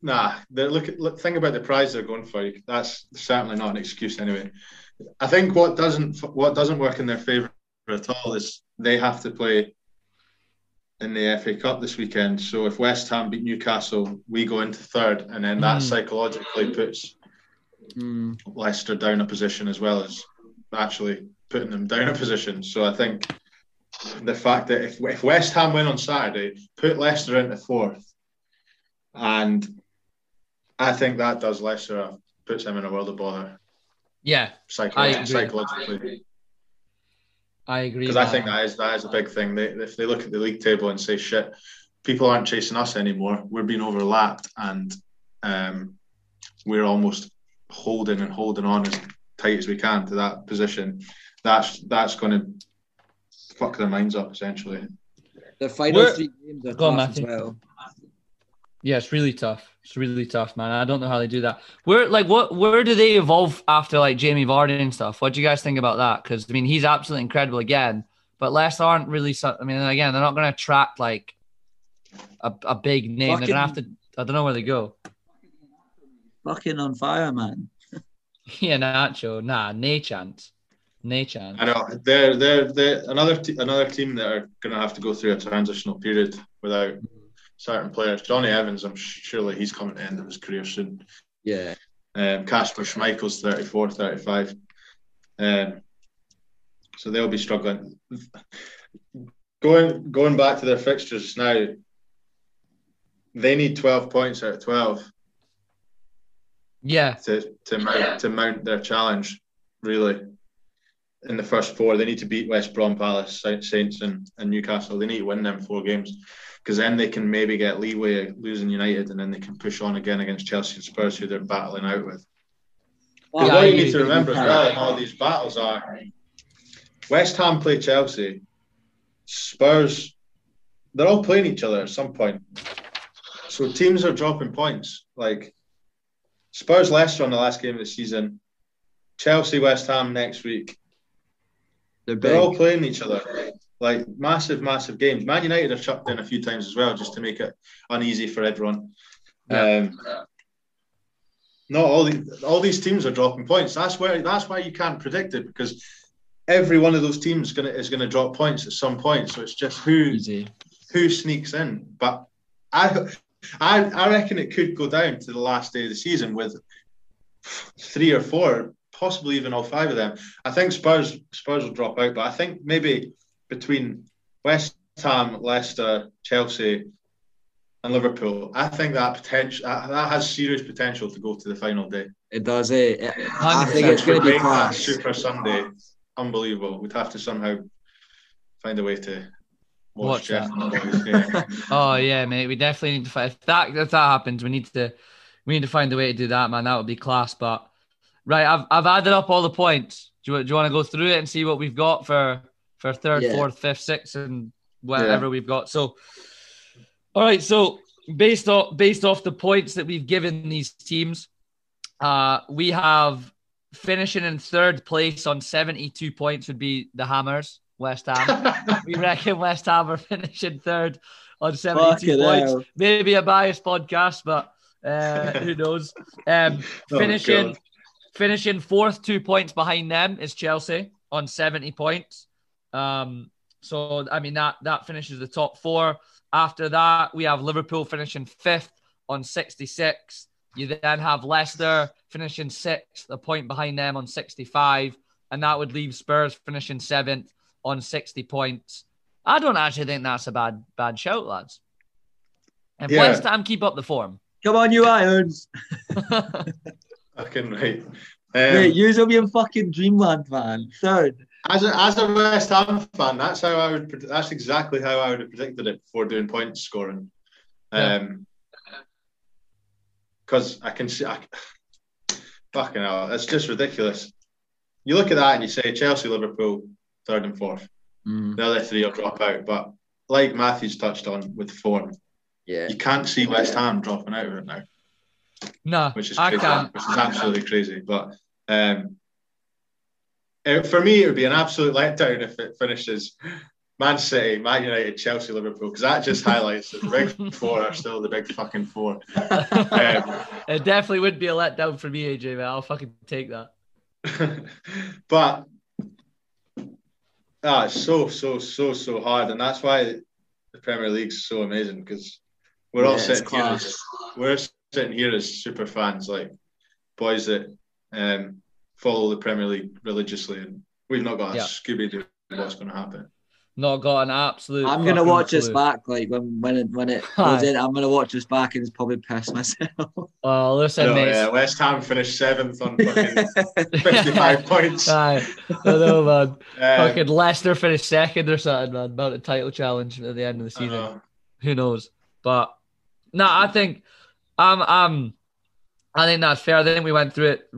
nah. They're look, look. Think about the prize they're going for. That's certainly not an excuse anyway. I think what doesn't what doesn't work in their favour at all is they have to play in the FA Cup this weekend. So if West Ham beat Newcastle, we go into third, and then that Mm. psychologically puts Mm. Leicester down a position as well as actually putting them down a position. So I think the fact that if, if West Ham win on Saturday, put Leicester into fourth, and I think that does Leicester puts them in a world of bother Yeah, I psychologically. I agree. Because I think that is that is a big thing. They, if they look at the league table and say, "Shit, people aren't chasing us anymore. We're being overlapped, and um, we're almost holding and holding on as tight as we can to that position." That's that's going to fuck their minds up essentially. The final We're- three games are Go on, tough as well. Yeah, it's really tough. It's really tough, man. I don't know how they do that. Where like what where do they evolve after like Jamie Vardy and stuff? What do you guys think about that? Because I mean, he's absolutely incredible again, but Leicester aren't really. I mean, again, they're not going to attract like a, a big name. Fucking, they're gonna have to. I don't know where they go. Fucking on fire, man. *laughs* yeah, Nacho. Nah, nay chance. Nay chance. I know they're they're they're another t- another team that are going to have to go through a transitional period without certain players. Jonny Evans, I'm surely he's coming to the end of his career soon. Yeah. Um, Kasper Schmeichel's 34, 35. Um, so they'll be struggling. Going going back to their fixtures now, they need 12 points out of 12. Yeah. To to mount to mount their challenge, really. In the first four, they need to beat West Brom, Palace, Saints, and, and Newcastle. They need to win them four games because then they can maybe get leeway losing United, and then they can push on again against Chelsea and Spurs, who they're battling out with. Well, yeah, what you need to remember as well in all these battles are West Ham play Chelsea, Spurs, they're all playing each other at some point. So teams are dropping points. Like Spurs Leicester on the last game of the season, Chelsea West Ham next week. They're, they're all playing each other. Like massive, massive games. Man United have chucked in a few times as well, just to make it uneasy for everyone. Yeah. Um, not all the, all these teams are dropping points. That's where that's why you can't predict it because every one of those teams gonna is gonna drop points at some point. So it's just who Easy. who sneaks in. But I I I reckon it could go down to the last day of the season with three or four, possibly even all five of them. I think Spurs Spurs will drop out, but I think maybe between West Ham, Leicester, Chelsea, and Liverpool, I think that potential that has serious potential to go to the final day. It does. Eh? I think it's going to be class. Super Sunday, unbelievable. We'd have to somehow find a way to watch, watch that. *laughs* oh yeah, mate. We definitely need to find if that if that happens. We need to we need to find a way to do that, man. That would be class. But right, I've I've added up all the points. Do you, do you want to go through it and see what we've got for for third, yeah. fourth, fifth, sixth, and whatever yeah. we've got. So, all right. So based off based off the points that we've given these teams, uh, we have finishing in third place on seventy two points would be the Hammers, West Ham. *laughs* we reckon West Ham are finishing third on seventy two points. Out. Maybe a biased podcast, but uh, who knows? Um, *laughs* oh, finishing. Finishing fourth, two points behind them is Chelsea on 70 points. Um, so I mean that that finishes the top four. After that, we have Liverpool finishing fifth on 66. You then have Leicester finishing sixth, a point behind them on 65, and that would leave Spurs finishing seventh on 60 points. I don't actually think that's a bad bad shout, lads. If yeah. West Ham keep up the form, come on, you Irons. *laughs* Fucking right. Um, Wait, use up your fucking dreamland, man. Third. As a, as a West Ham fan, that's how I would. That's exactly how I would have predicted it before doing points scoring. Um, because I can see, I, fucking hell, it's just ridiculous. You look at that and you say Chelsea, Liverpool, third and fourth. Mm. The other three will drop out, but like Matthews touched on with form, yeah, you can't see West Ham dropping out of it now. No, which is crazy, I can't. which is absolutely crazy. But um, it, for me, it would be an absolute letdown if it finishes Man City, Man United, Chelsea, Liverpool, because that just highlights that the big *laughs* four are still the big fucking four. *laughs* Um, it definitely would be a letdown for me, AJ, man. I'll fucking take that. *laughs* but ah, it's so, so, so, so hard. And that's why the Premier League's so amazing because we're yeah, all sitting here as, we're sitting here as super fans, like boys that um, follow the Premier League religiously, and we've not got a yeah. Scooby Doo what's going to happen. Not got an absolute. I'm gonna watch this back, like when when it when it *laughs* goes in. I'm gonna watch this back and just probably piss myself. *laughs* Well, listen, no, mate. Yeah, West Ham finished seventh on fucking 55 *laughs* points. Aye, I know, man. Um, fucking Leicester finished second or something, man. About the title challenge at the end of the season. Who knows? But no, nah, I think um um I think that's fair. I think we went through it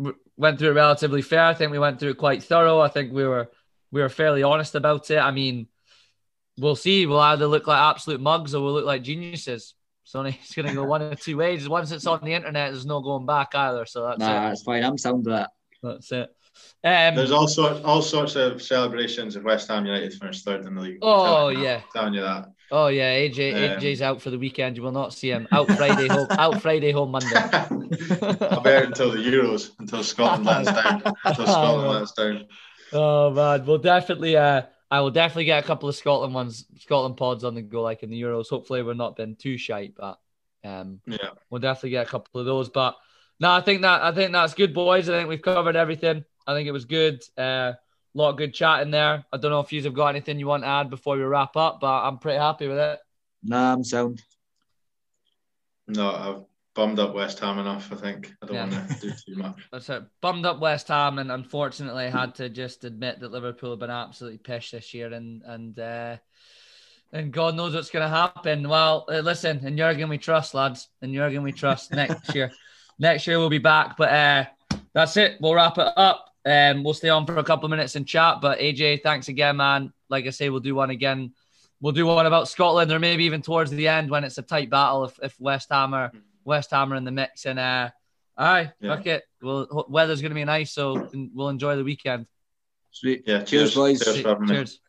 went through it relatively fair. I think we went through it quite thorough. I think we were we were fairly honest about it. I mean, we'll see. We'll either look like absolute mugs or we'll look like geniuses. *laughs* It's only it's going to go one of two ways. Once it's on the internet, there's no going back either. So that's nah, it. that's fine. I'm sound with that. That's it. Um, There's all sorts, all sorts of celebrations if West Ham United finish third in the league. Oh I'm telling you yeah, that. telling you that. Oh yeah, AJ Um, AJ's out for the weekend. You will not see him out Friday home. *laughs* out Friday home Monday. I'll be out until the Euros, until Scotland lands down. Until *laughs* Scotland lands down. Oh man, we'll definitely. Uh, I will definitely get a couple of Scotland ones, Scotland pods on the go, like in the Euros. Hopefully, we're not been too shite, but um, Yeah. we'll definitely get a couple of those. But no, I think that I think that's good, boys. I think we've covered everything. I think it was good. A lot of good chat in there. I don't know if you have got anything you want to add before we wrap up, but I'm pretty happy with it. Nah, I'm sound. No, I've bummed up West Ham enough. I think I don't Yeah. want to do too much. *laughs* That's it. Bummed up West Ham, and unfortunately had to just admit that Liverpool have been absolutely pissed this year, and and uh, and God knows what's going to happen. Well, uh, listen, in Jurgen we trust, lads. In Jurgen we trust. Next year, *laughs* next year we'll be back. But uh, that's it. We'll wrap it up. Um, we'll stay on for a couple of minutes and chat. But AJ, thanks again, man. Like I say, we'll do one again. We'll do one about Scotland, or maybe even towards the end when it's a tight battle. If, if West Ham are West Ham are in the mix, and uh, aye, Yeah. fuck it. Well, weather's gonna be nice, so we'll enjoy the weekend. Sweet. Yeah, Cheers, boys. Cheers for having me. Cheers.